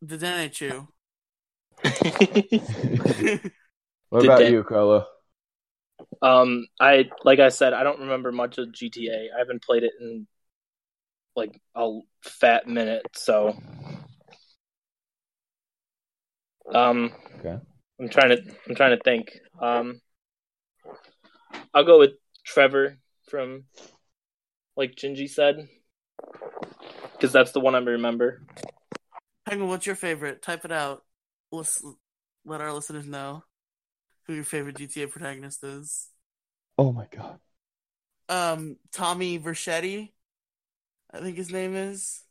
Speaker 3: The Denichu.
Speaker 1: What about you, Carlo?
Speaker 5: Um, I like I said, I don't remember much of GTA. I haven't played it in like a fat minute, so um,
Speaker 1: Okay.
Speaker 5: I'm trying to I'm trying to think. Um, I'll go with Trevor from like Gingy said, because that's the one I remember.
Speaker 3: Penguin, what's your favorite? Type it out. Let's let our listeners know who your favorite GTA protagonist is.
Speaker 1: Oh my god.
Speaker 3: Um, Tommy Vercetti, I think his name is.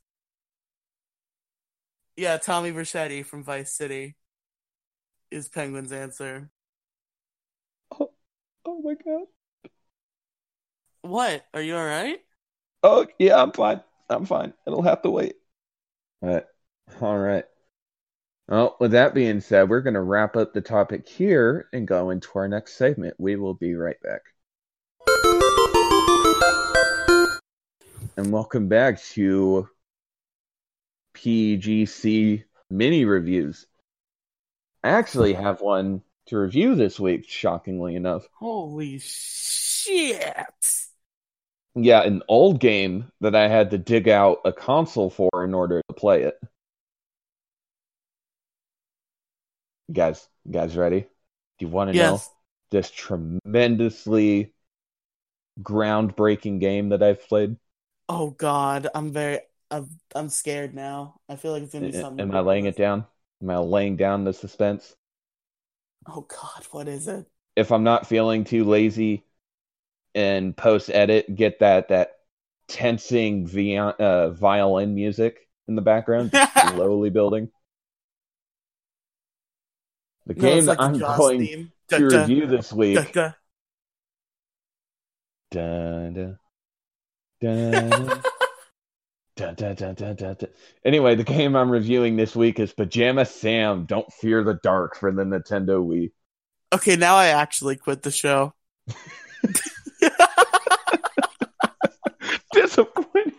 Speaker 3: Yeah, Tommy Vercetti from Vice City is Penguin's answer.
Speaker 1: Oh, oh my god.
Speaker 3: What? Are you all right?
Speaker 1: Oh yeah, I'm fine. I'm fine. It'll have to wait. All right. All right. Well, with that being said, we're going to wrap up the topic here and go into our next segment. We will be right back. And welcome back to PGC mini reviews. I actually have one to review this week, shockingly enough.
Speaker 3: Holy shit!
Speaker 1: Yeah, an old game that I had to dig out a console for in order to play it. You guys, you guys ready? Do you want to know this tremendously groundbreaking game that I've played?
Speaker 3: Oh God, I'm very, I'm, I'm scared now. I feel like it's gonna be something.
Speaker 1: Am I laying it down? Am I laying down the suspense?
Speaker 3: Oh God, what is it?
Speaker 1: If I'm not feeling too lazy and post edit, get that that tensing uh, violin music in the background, slowly building. The
Speaker 3: No,
Speaker 1: game
Speaker 3: like
Speaker 1: that I'm going
Speaker 3: theme.
Speaker 1: to
Speaker 3: Da, da,
Speaker 1: review this week.
Speaker 3: da, da.
Speaker 1: Dun, dun, dun, dun. Dun, dun. Anyway, the game I'm reviewing this week is Pajama Sam Don't Fear the Dark for the Nintendo Wii.
Speaker 3: Okay, now I actually quit the show.
Speaker 1: Disappointed.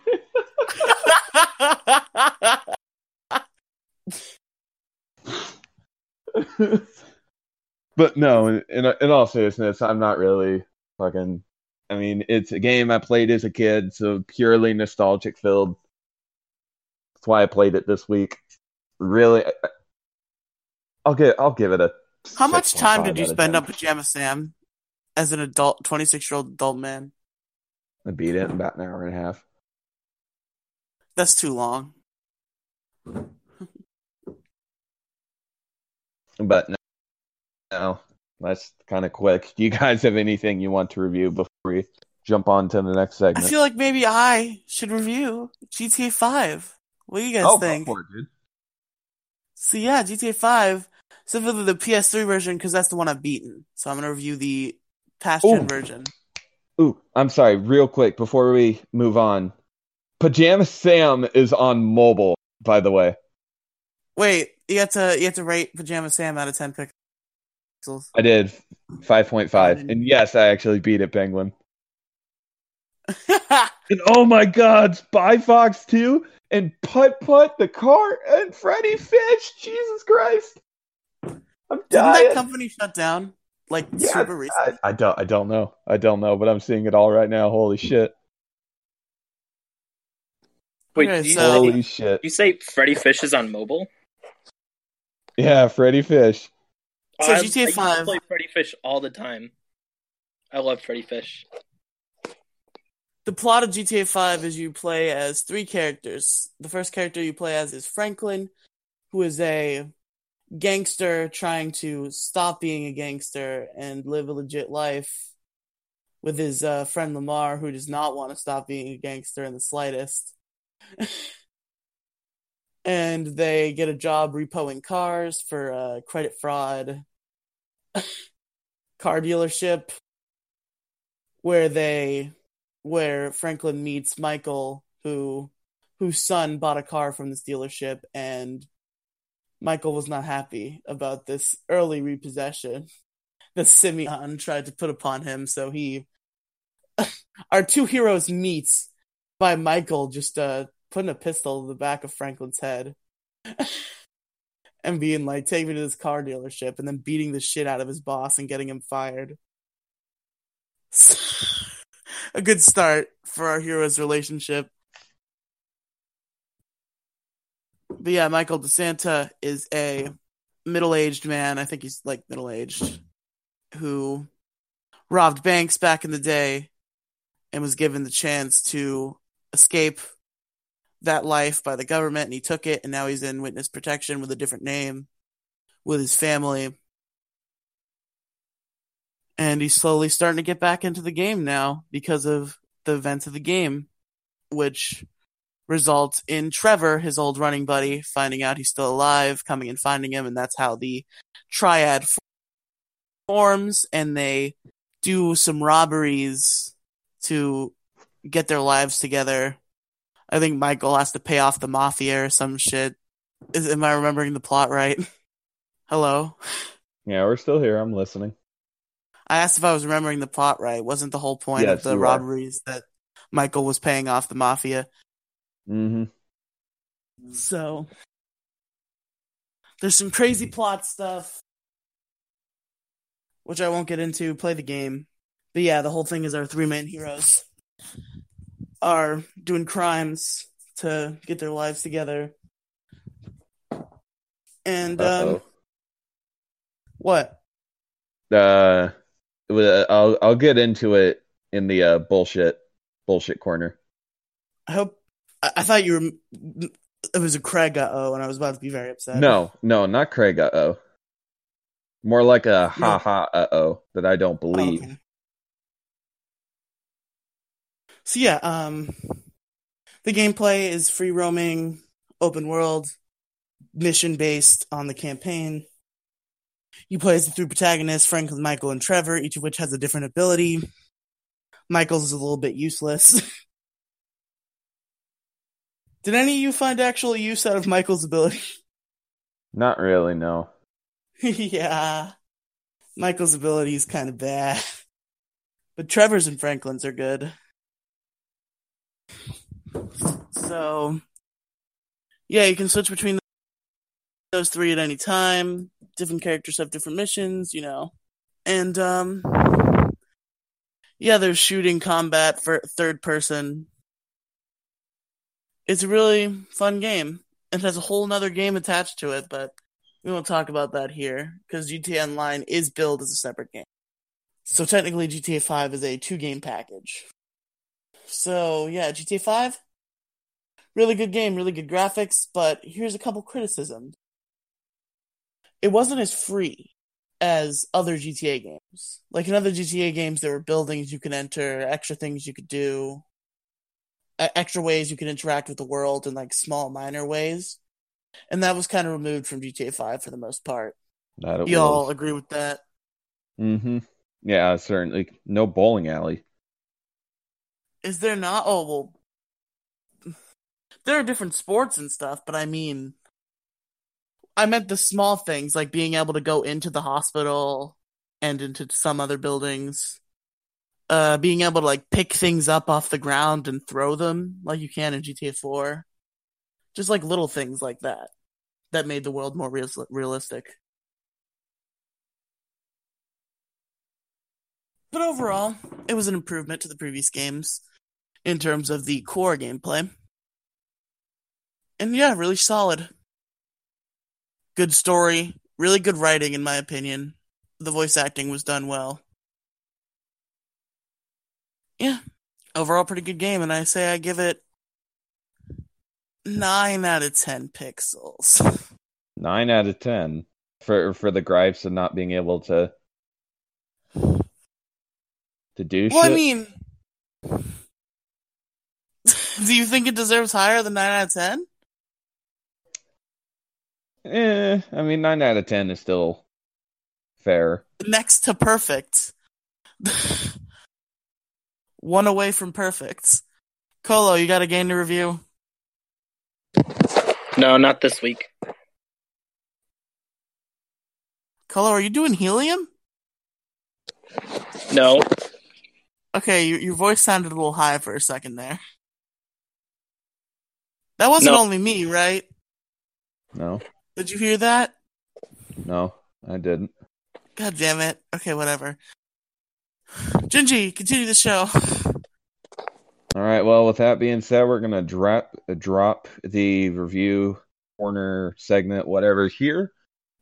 Speaker 1: but no, in, in in all seriousness, I'm not really fucking. I mean, it's a game I played as a kid, so purely nostalgic filled. That's why I played it this week. Really, I'll give I'll give it a.
Speaker 3: How much time did you spend
Speaker 1: 10.
Speaker 3: on Pajama Sam as an adult, 26 year old adult man?
Speaker 1: I beat it in about an hour and a half.
Speaker 3: That's too long.
Speaker 1: But no, no that's kind of quick. Do you guys have anything you want to review before we jump on to the next segment?
Speaker 3: I feel like maybe I should review GTA 5. What do you guys
Speaker 1: oh, go
Speaker 3: think?
Speaker 1: for it, dude.
Speaker 3: So yeah, GTA 5, specifically the PS3 version, because that's the one I've beaten. So I'm gonna review the past gen version.
Speaker 1: Ooh, I'm sorry, real quick before we move on. Pajama Sam is on mobile, by the way.
Speaker 3: Wait, you have to you have to rate Pajama Sam out of 10 pixels.
Speaker 1: I did 5.5. And yes, I actually beat it, Penguin. And oh my god, Spy Fox 2 and Putt Putt the car and Freddy Fish. Jesus Christ. I'm
Speaker 3: Didn't that company shut down? Like
Speaker 1: Yeah,
Speaker 3: super recently?
Speaker 1: I, I don't I don't know. I don't know, but I'm seeing it all right now. Holy shit.
Speaker 5: Wait,
Speaker 3: Okay,
Speaker 5: you,
Speaker 3: so-
Speaker 5: say,
Speaker 1: Holy shit.
Speaker 5: you say Freddy Fish is on mobile?
Speaker 1: Yeah, Freddy Fish.
Speaker 3: So
Speaker 5: I-
Speaker 3: GTA
Speaker 5: I used to
Speaker 3: 5
Speaker 5: play Freddy Fish all the time. I love Freddy Fish.
Speaker 3: The plot of GTA 5 is you play as three characters. The first character you play as is Franklin, who is a gangster trying to stop being a gangster and live a legit life with his uh, friend Lamar, who does not want to stop being a gangster in the slightest. and they get a job repoing cars for uh, credit fraud car dealership where they where Franklin meets Michael, who whose son bought a car from this dealership, and Michael was not happy about this early repossession that Simeon tried to put upon him. So he, our two heroes meet by Michael just uh, putting a pistol in the back of Franklin's head. and being like, take me to this car dealership, and then beating the shit out of his boss and getting him fired. a good start for our hero's relationship. But yeah, Michael DeSanta is a middle aged man. I think he's like middle aged who robbed banks back in the day and was given the chance to escape that life by the government and he took it and now he's in witness protection with a different name with his family and he's slowly starting to get back into the game now because of the events of the game which results in Trevor his old running buddy finding out he's still alive coming and finding him and that's how the triad forms and they do some robberies to get their lives together I think Michael has to pay off the mafia or some shit. Is am I remembering the plot right? Hello.
Speaker 1: Yeah, we're still here. I'm listening.
Speaker 3: I asked if I was remembering the plot right. Wasn't the whole point
Speaker 1: Yes,
Speaker 3: of the
Speaker 1: you are.
Speaker 3: robberies that Michael was paying off the mafia?
Speaker 1: Mm-hmm.
Speaker 3: So there's some crazy plot stuff, which I won't get into. Play the game, but yeah, the whole thing is our three main heroes are doing crimes to get their lives together. And um, what?
Speaker 1: Uh, I'll I'll get into it in the uh, bullshit bullshit corner.
Speaker 3: I hope. I, I thought you were. It was a Craig uh oh, and I was about to be very upset.
Speaker 1: No, no, not Craig. Uh oh. More like a ha ha uh oh that I don't
Speaker 3: Oh,
Speaker 1: believe.
Speaker 3: okay. So yeah, um, the gameplay is free roaming, open world, mission based on the campaign. You play as the three protagonists, Franklin, Michael, and Trevor, each of which has a different ability. Michael's is a little bit useless. Did any of you find actual use out of Michael's ability?
Speaker 1: Not really. No.
Speaker 3: yeah. Michael's ability is kind of bad. But Trevor's and Franklin's are good. So, yeah, you can switch between those three at any time. Different characters have different missions, you know. And, um, yeah, there's shooting combat for third person. It's a really fun game. It has a whole nother game attached to it, but we won't talk about that here because GTA Online is billed as a separate game. So technically, GTA 5 is a two game package. So yeah, GTA 5, really good game, really good graphics, but here's a couple criticisms. It wasn't as free as other GTA games. Like in other GTA games, there were buildings you could enter, extra things you could do, extra ways you could interact with the world in like small, minor ways. And that was kind of removed from GTA 5 for the most part.
Speaker 1: That it
Speaker 3: Y'all
Speaker 1: was.
Speaker 3: agree with that?
Speaker 1: Mm-hmm. Yeah, certainly. No bowling alley.
Speaker 3: Is there not? Oh, well, there are different sports and stuff, but I mean, I meant the small things like being able to go into the hospital and into some other buildings. Uh, being able to like pick things up off the ground and throw them like you can in GTA 4. Just like little things like that that made the world more real- realistic. But overall, it was an improvement to the previous games in terms of the core gameplay. And yeah, really solid. Good story, really good writing, in my opinion. The voice acting was done well. Yeah, overall, pretty good game, and I say I give it 9 out of 10 pixels.
Speaker 1: Nine out of ten for for the gripes of not being able to to do
Speaker 3: Well,
Speaker 1: shit.
Speaker 3: I mean, do you think it deserves higher than 9 out of 10?
Speaker 1: Eh, I mean, nine out of ten is still fair.
Speaker 3: Next to perfect. one away from perfect. Colo, you got a game to review?
Speaker 5: No, not this week.
Speaker 3: Colo, are you doing helium?
Speaker 5: No.
Speaker 3: Okay, your, your voice sounded a little high for a second there. That wasn't
Speaker 5: No.
Speaker 3: only me, right?
Speaker 1: No,
Speaker 3: Did you hear that?
Speaker 1: no, I didn't.
Speaker 3: God damn it. Okay, whatever. Gingy, continue the show.
Speaker 1: All right. Well, with that being said, we're gonna drop drop the review corner segment, whatever, here,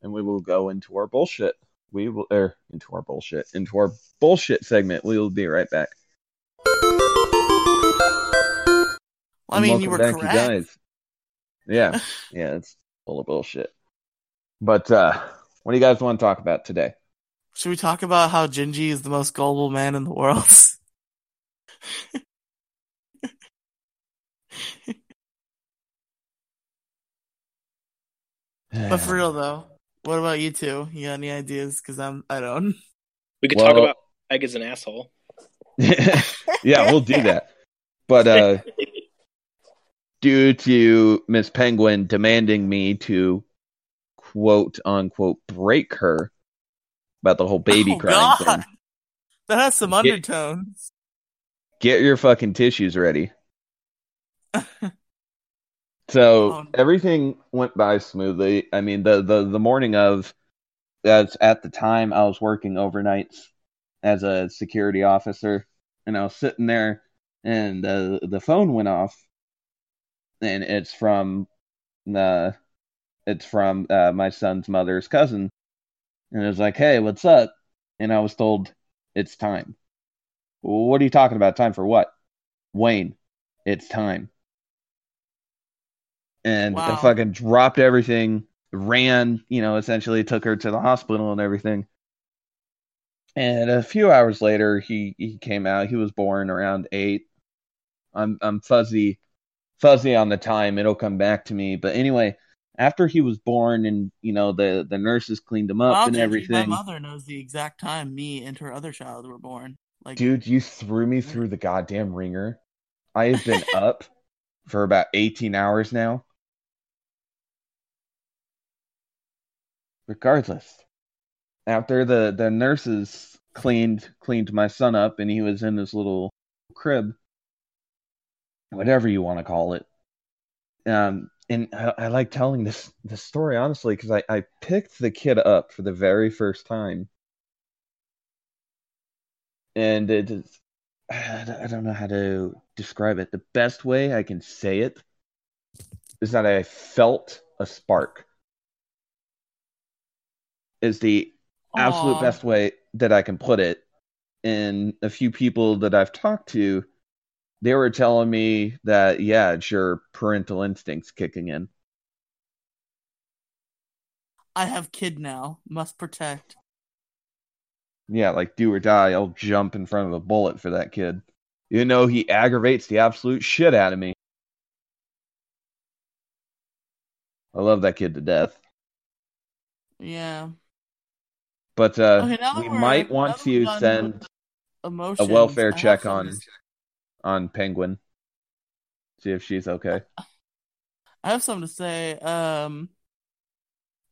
Speaker 1: and we will go into our bullshit. We will, er, into our bullshit, into our bullshit segment. We will be right back.
Speaker 3: Well, I mean, you were
Speaker 1: welcome
Speaker 3: correct.
Speaker 1: you guys. Yeah, yeah, it's full of bullshit. But uh, what do you guys want to talk about today?
Speaker 3: Should we talk about how Gingy is the most gullible man in the world? but for real though, what about you two? You got any ideas? Because I'm, I don't.
Speaker 5: We could
Speaker 1: Well-
Speaker 5: talk about Egg as an asshole.
Speaker 1: yeah, we'll do that. But uh, due to Miss Penguin demanding me to quote unquote break her about the whole baby
Speaker 3: Oh,
Speaker 1: crying
Speaker 3: God.
Speaker 1: thing,
Speaker 3: That has some
Speaker 1: Yeah.
Speaker 3: undertones.
Speaker 1: get your fucking tissues ready. So
Speaker 3: Oh,
Speaker 1: everything went by smoothly. I mean, the the the morning of, as at the time I was working overnights as a security officer, and I was sitting there, and the the phone went off, and it's from the, it's from uh, my son's mother's cousin, and it was like, hey, what's up? And I was told it's time. What are you talking about? Time for what? Wayne, it's time and I fucking dropped everything, ran, you know, essentially took her to the hospital and everything. And a few hours later, he he came out. He was born around eight. I'm I'm fuzzy, fuzzy on the time. It'll come back to me. But anyway, after he was born, and you know the the nurses cleaned him up
Speaker 3: Wow,
Speaker 1: and everything.
Speaker 3: My mother knows the exact time me and her other child were born. Like,
Speaker 1: Dude, you threw me through the goddamn ringer. I have been up for about 18 hours now. Regardless, after the the nurses cleaned cleaned my son up and he was in his little crib, whatever you want to call it. Um, and I, I like telling this this story honestly because I I picked the kid up for the very first time and it is I don't- know how to describe it. The best way I can say it is that I felt a spark. Is the absolute
Speaker 3: Aw.
Speaker 1: best way that I can put it. And a few people that I've talked to, they were telling me that yeah, it's your parental instincts kicking in.
Speaker 3: I have kid now. Must protect.
Speaker 1: Yeah, like do or die, I'll jump in front of a bullet for that kid. You know he aggravates the absolute shit out of me. I love that kid to death.
Speaker 3: Yeah.
Speaker 1: But uh
Speaker 3: Okay,
Speaker 1: we might want to send a welfare check on on Penguin. See if she's okay.
Speaker 3: I have something to say. Um,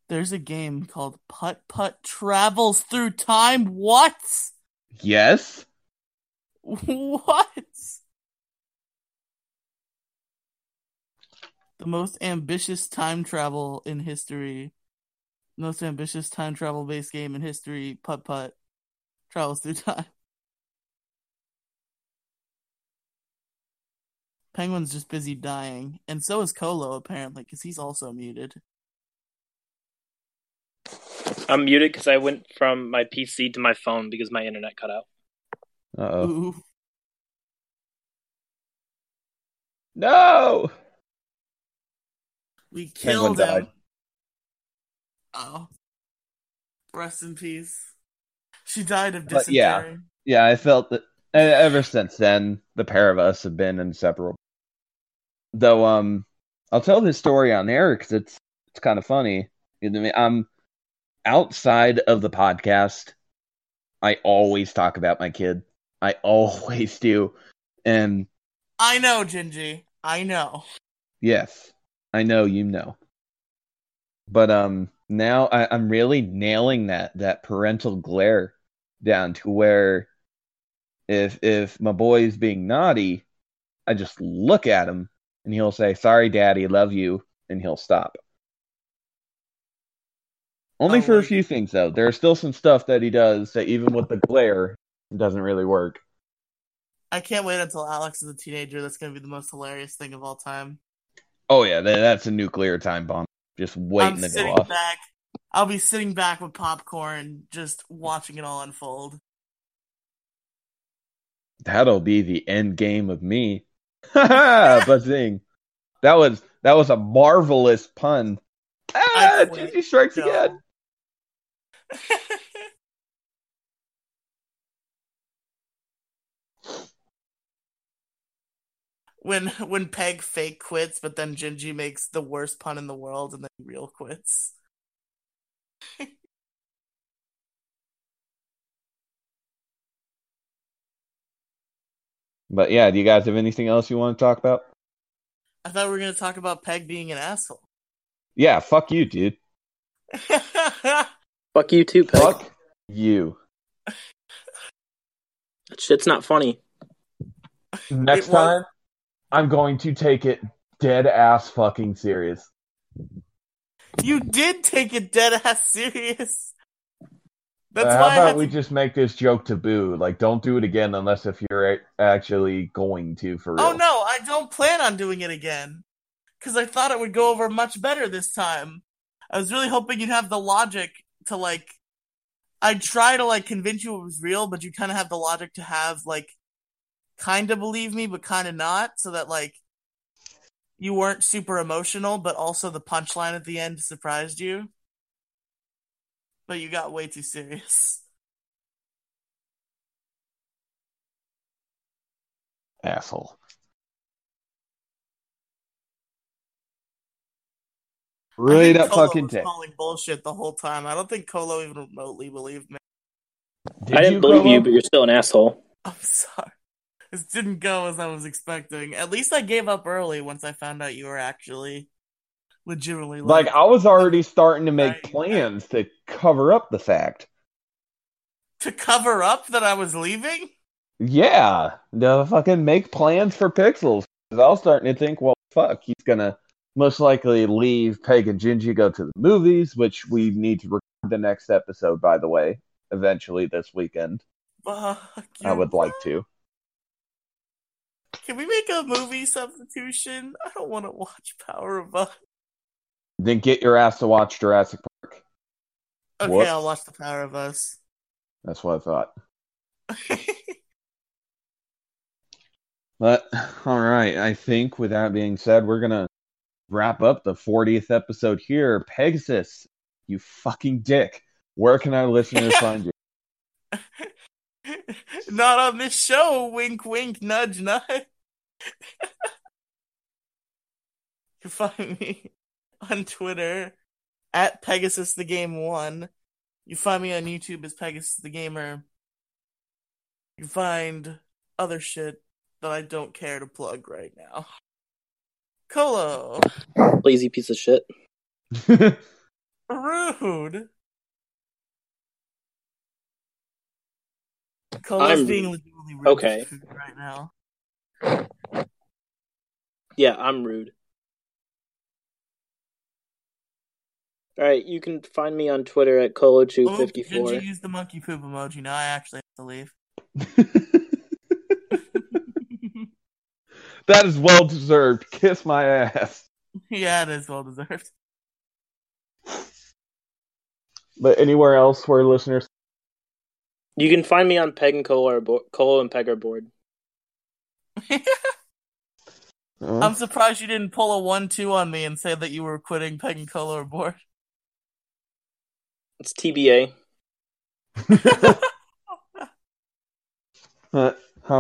Speaker 3: there's a game called Putt Putt Travels Through Time. What?
Speaker 1: Yes?
Speaker 3: What? The most ambitious time travel in history. Most ambitious time travel based game in history. Putt Putt travels through time. Penguin's just busy dying, and so is Colo apparently, because he's also muted.
Speaker 5: I'm muted because I went from my PC to my phone because my internet cut out.
Speaker 1: Uh oh. No!
Speaker 3: We
Speaker 1: Penguin
Speaker 3: killed him.
Speaker 1: died.
Speaker 3: Oh. Rest in peace. She died of
Speaker 1: But,
Speaker 3: dysentery.
Speaker 1: yeah. Yeah, I felt that ever since then, the pair of us have been inseparable. Though, um, I'll tell this story on air because it's it's kind of funny. You know I mean? I'm outside of the podcast. I always talk about my kid. I always do. And
Speaker 3: I know, Gingy. I know.
Speaker 1: yes, I know you know. But um now I, I'm really nailing that that parental glare down to where if if my boy's being naughty, I just look at him and he'll say, Sorry, daddy, love you, and he'll stop. Only
Speaker 3: Oh,
Speaker 1: for a few things though. There are still some stuff that he does that even with the glare doesn't really work.
Speaker 3: I can't wait until Alex is a teenager. That's going to be the most hilarious thing of all time.
Speaker 1: Oh yeah, that's a nuclear time bomb. Just waiting
Speaker 3: I'm
Speaker 1: to go
Speaker 3: sitting
Speaker 1: off.
Speaker 3: back. I'll be sitting back with popcorn, just watching it all unfold.
Speaker 1: That'll be the end game of me. Ha ha! Buzzing. That was that was a marvelous pun. Ah. Gingy strikes
Speaker 3: No.
Speaker 1: again.
Speaker 3: when when Peg fake quits, but then Gingy makes the worst pun in the world, and then real quits.
Speaker 1: But yeah, do you guys have anything else you want to talk about?
Speaker 3: I thought we were going to talk about Peg being an asshole.
Speaker 1: Yeah, fuck you, dude.
Speaker 5: Fuck you too, Peg.
Speaker 1: Fuck you.
Speaker 5: That shit's not funny.
Speaker 1: Next
Speaker 3: It was-
Speaker 1: time, I'm going to take it dead ass fucking serious.
Speaker 3: you did take it dead ass serious. That's
Speaker 1: Uh,
Speaker 3: why
Speaker 1: how about we
Speaker 3: to...
Speaker 1: just make this joke taboo? Like, don't do it again unless if you're a- actually going to for real.
Speaker 3: Oh no, I don't plan on doing it again. Because I thought it would go over much better this time. I was really hoping you'd have the logic to like. I'd try to like convince you it was real, but you kind of have the logic to have like, kind of believe me, but kind of not, so that like, you weren't super emotional, but also the punchline at the end surprised you. But you got way too serious.
Speaker 1: Asshole.
Speaker 3: I
Speaker 1: Right up
Speaker 3: Colo
Speaker 1: fucking
Speaker 3: was
Speaker 1: dick.
Speaker 3: calling bullshit the whole time. I don't think Colo even remotely believed me.
Speaker 1: Did
Speaker 5: I didn't
Speaker 1: you,
Speaker 5: believe
Speaker 1: Colo?
Speaker 5: you, but you're still an asshole.
Speaker 3: I'm sorry. This didn't go as I was expecting. At least I gave up early once I found out you were actually legitimately
Speaker 1: Like,
Speaker 3: like,
Speaker 1: I was already starting to make
Speaker 3: Right.
Speaker 1: plans to cover up the fact.
Speaker 3: to cover up that I was leaving.
Speaker 1: Yeah, to fucking make plans for pixels. I was starting to think, well, fuck, he's gonna most likely leave Peg and Gingy go to the movies, which we need to record the next episode, by the way, eventually this weekend.
Speaker 3: Fuck
Speaker 1: I would like to.
Speaker 3: Can we make a movie substitution? I don't want to watch Power of Us.
Speaker 1: Then get your ass to watch Jurassic Park.
Speaker 3: Okay,
Speaker 1: Whoops.
Speaker 3: I'll watch the Power of Us.
Speaker 1: That's what I thought. But all right, I think with that being said, we're gonna wrap up the 40th episode here. Pegasus, you fucking dick. Where can our listeners find you?
Speaker 3: Not on this show. Wink, wink, nudge, nudge. you can find me on Twitter at Pegasus the Game One. You find me on YouTube as Pegasus the Gamer. You find other shit that I don't care to plug right now. Colo,
Speaker 5: Lazy piece of shit.
Speaker 3: rude. Colo's
Speaker 5: I'm
Speaker 3: being legitimately rude
Speaker 5: Okay.
Speaker 3: right now.
Speaker 5: Yeah, I'm rude. Alright, you can find me on Twitter at
Speaker 3: Oh,
Speaker 5: Colo254.
Speaker 3: Did you use the monkey poop emoji? Now I actually have to leave.
Speaker 1: that is well deserved. Kiss my ass.
Speaker 3: yeah, it is well deserved.
Speaker 1: But anywhere else where listeners
Speaker 5: You can find me on Peg and Colo, are bo- Colo and Peg are board.
Speaker 1: Oh, uh-huh.
Speaker 3: I'm surprised you didn't pull a one-two on me and say that you were quitting Peg and Color board.
Speaker 5: It's TBA.
Speaker 1: uh, all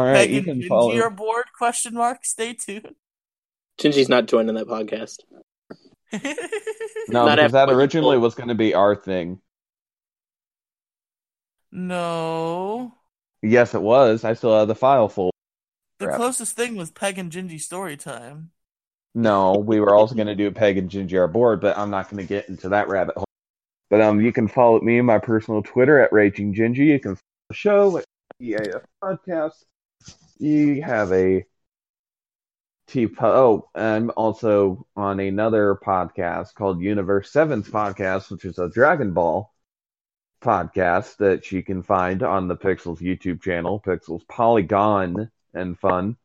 Speaker 1: right,
Speaker 3: Peg
Speaker 1: you
Speaker 3: and
Speaker 1: can
Speaker 3: Gingy
Speaker 1: follow.
Speaker 3: are bored? Question mark. Stay tuned.
Speaker 5: Gingy's not joining that podcast.
Speaker 1: No,
Speaker 5: Not
Speaker 1: because that originally
Speaker 5: told.
Speaker 1: was going to be our thing.
Speaker 3: no.
Speaker 1: Yes, it was. I still have the file full.
Speaker 3: The
Speaker 1: Crap.
Speaker 3: closest thing was Peg and Gingy story time.
Speaker 1: No, we were also going to do Peg and Ginger our board, but I'm not going to get into that rabbit hole. But um, you can follow me my personal Twitter at Raging. You can follow the show at EAF Podcast. You have a T. Oh, I'm also on another podcast called Universe Seventh Podcast, which is a Dragon Ball podcast that you can find on the Pixels YouTube channel, Pixels Polygon and Fun.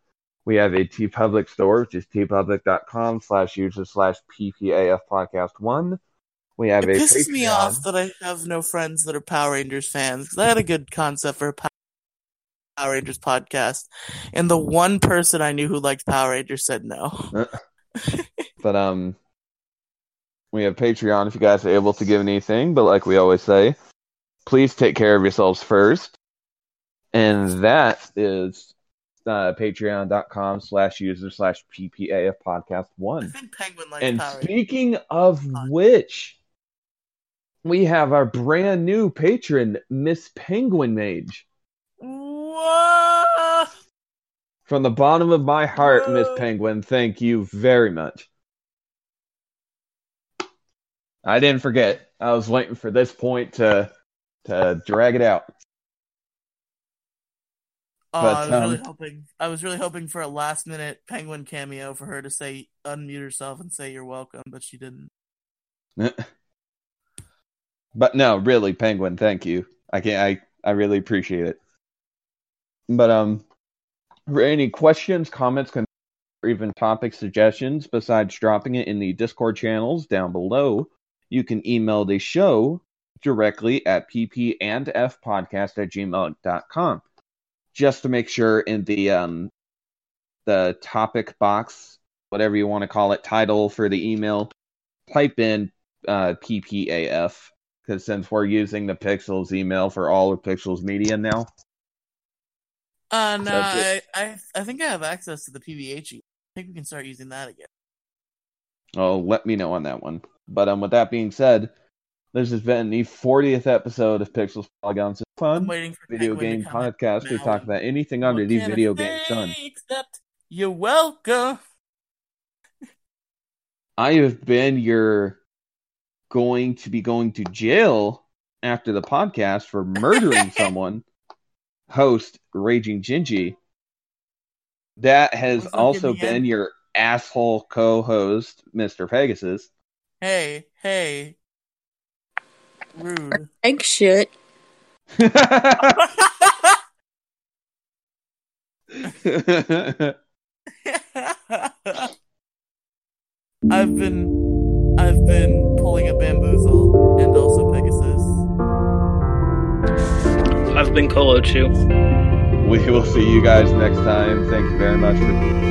Speaker 1: We have a TeePublic store, which is teepublic.com slash user slash PPAF podcast one. We have
Speaker 3: It
Speaker 1: a
Speaker 3: pisses me off that I have no friends that are Power Rangers fans because I had a good concept for a Power Rangers podcast, and the one person I knew who liked Power Rangers said no.
Speaker 1: But um, we have Patreon if you guys are able to give anything. But like we always say, please take care of yourselves first, and that is uh, Patreon.com slash user slash PPAF podcast
Speaker 3: I
Speaker 1: one.
Speaker 3: think Penguin likes
Speaker 1: And
Speaker 3: Power Rangers.
Speaker 1: speaking of which, we have our brand new patron, Miss Penguin Mage.
Speaker 3: Whoa!
Speaker 1: From the bottom of my heart, Miss Penguin, thank you very much. I didn't forget. I was waiting for this point to to drag it out.
Speaker 3: Oh,
Speaker 1: But,
Speaker 3: I was really
Speaker 1: um,
Speaker 3: hoping. I was really hoping for a last minute Penguin cameo for her to say unmute herself and say you're welcome, but she didn't.
Speaker 1: But no, really, Penguin, thank you. I can I I really appreciate it. But um, for any questions, comments, or even topic suggestions, besides dropping it in the Discord channels down below, you can email the show directly at ppandfpodcast at gmail.com. Just to make sure in the um the topic box, whatever you want to call it, title for the email, type in uh, PPAF because since we're using the Pixels email for all of Pixels Media now,
Speaker 3: Uh, no, I. I, I think I have access to the PVH. I think we can start using that again.
Speaker 1: oh, let me know on that one. But um, with that being said, this has been the 40th episode of Pixels Polygons and
Speaker 3: I'm
Speaker 1: Fun
Speaker 3: waiting for
Speaker 1: video game podcast. We talk about anything under the video game sun.
Speaker 3: Except you're welcome.
Speaker 1: I have been your going to be going to jail after the podcast for murdering someone. Host Raging Gingy. That has
Speaker 3: What's
Speaker 1: also
Speaker 3: Gimme Yen?
Speaker 1: been your asshole co-host, Mr. Pegasus.
Speaker 3: Hey, hey. Rude.
Speaker 6: Egg shit.
Speaker 3: I've been I've been bowling of bamboozle, and also Pegasus.
Speaker 5: I've been Colo Chew.
Speaker 1: We will see you guys next time. Thank you very much for.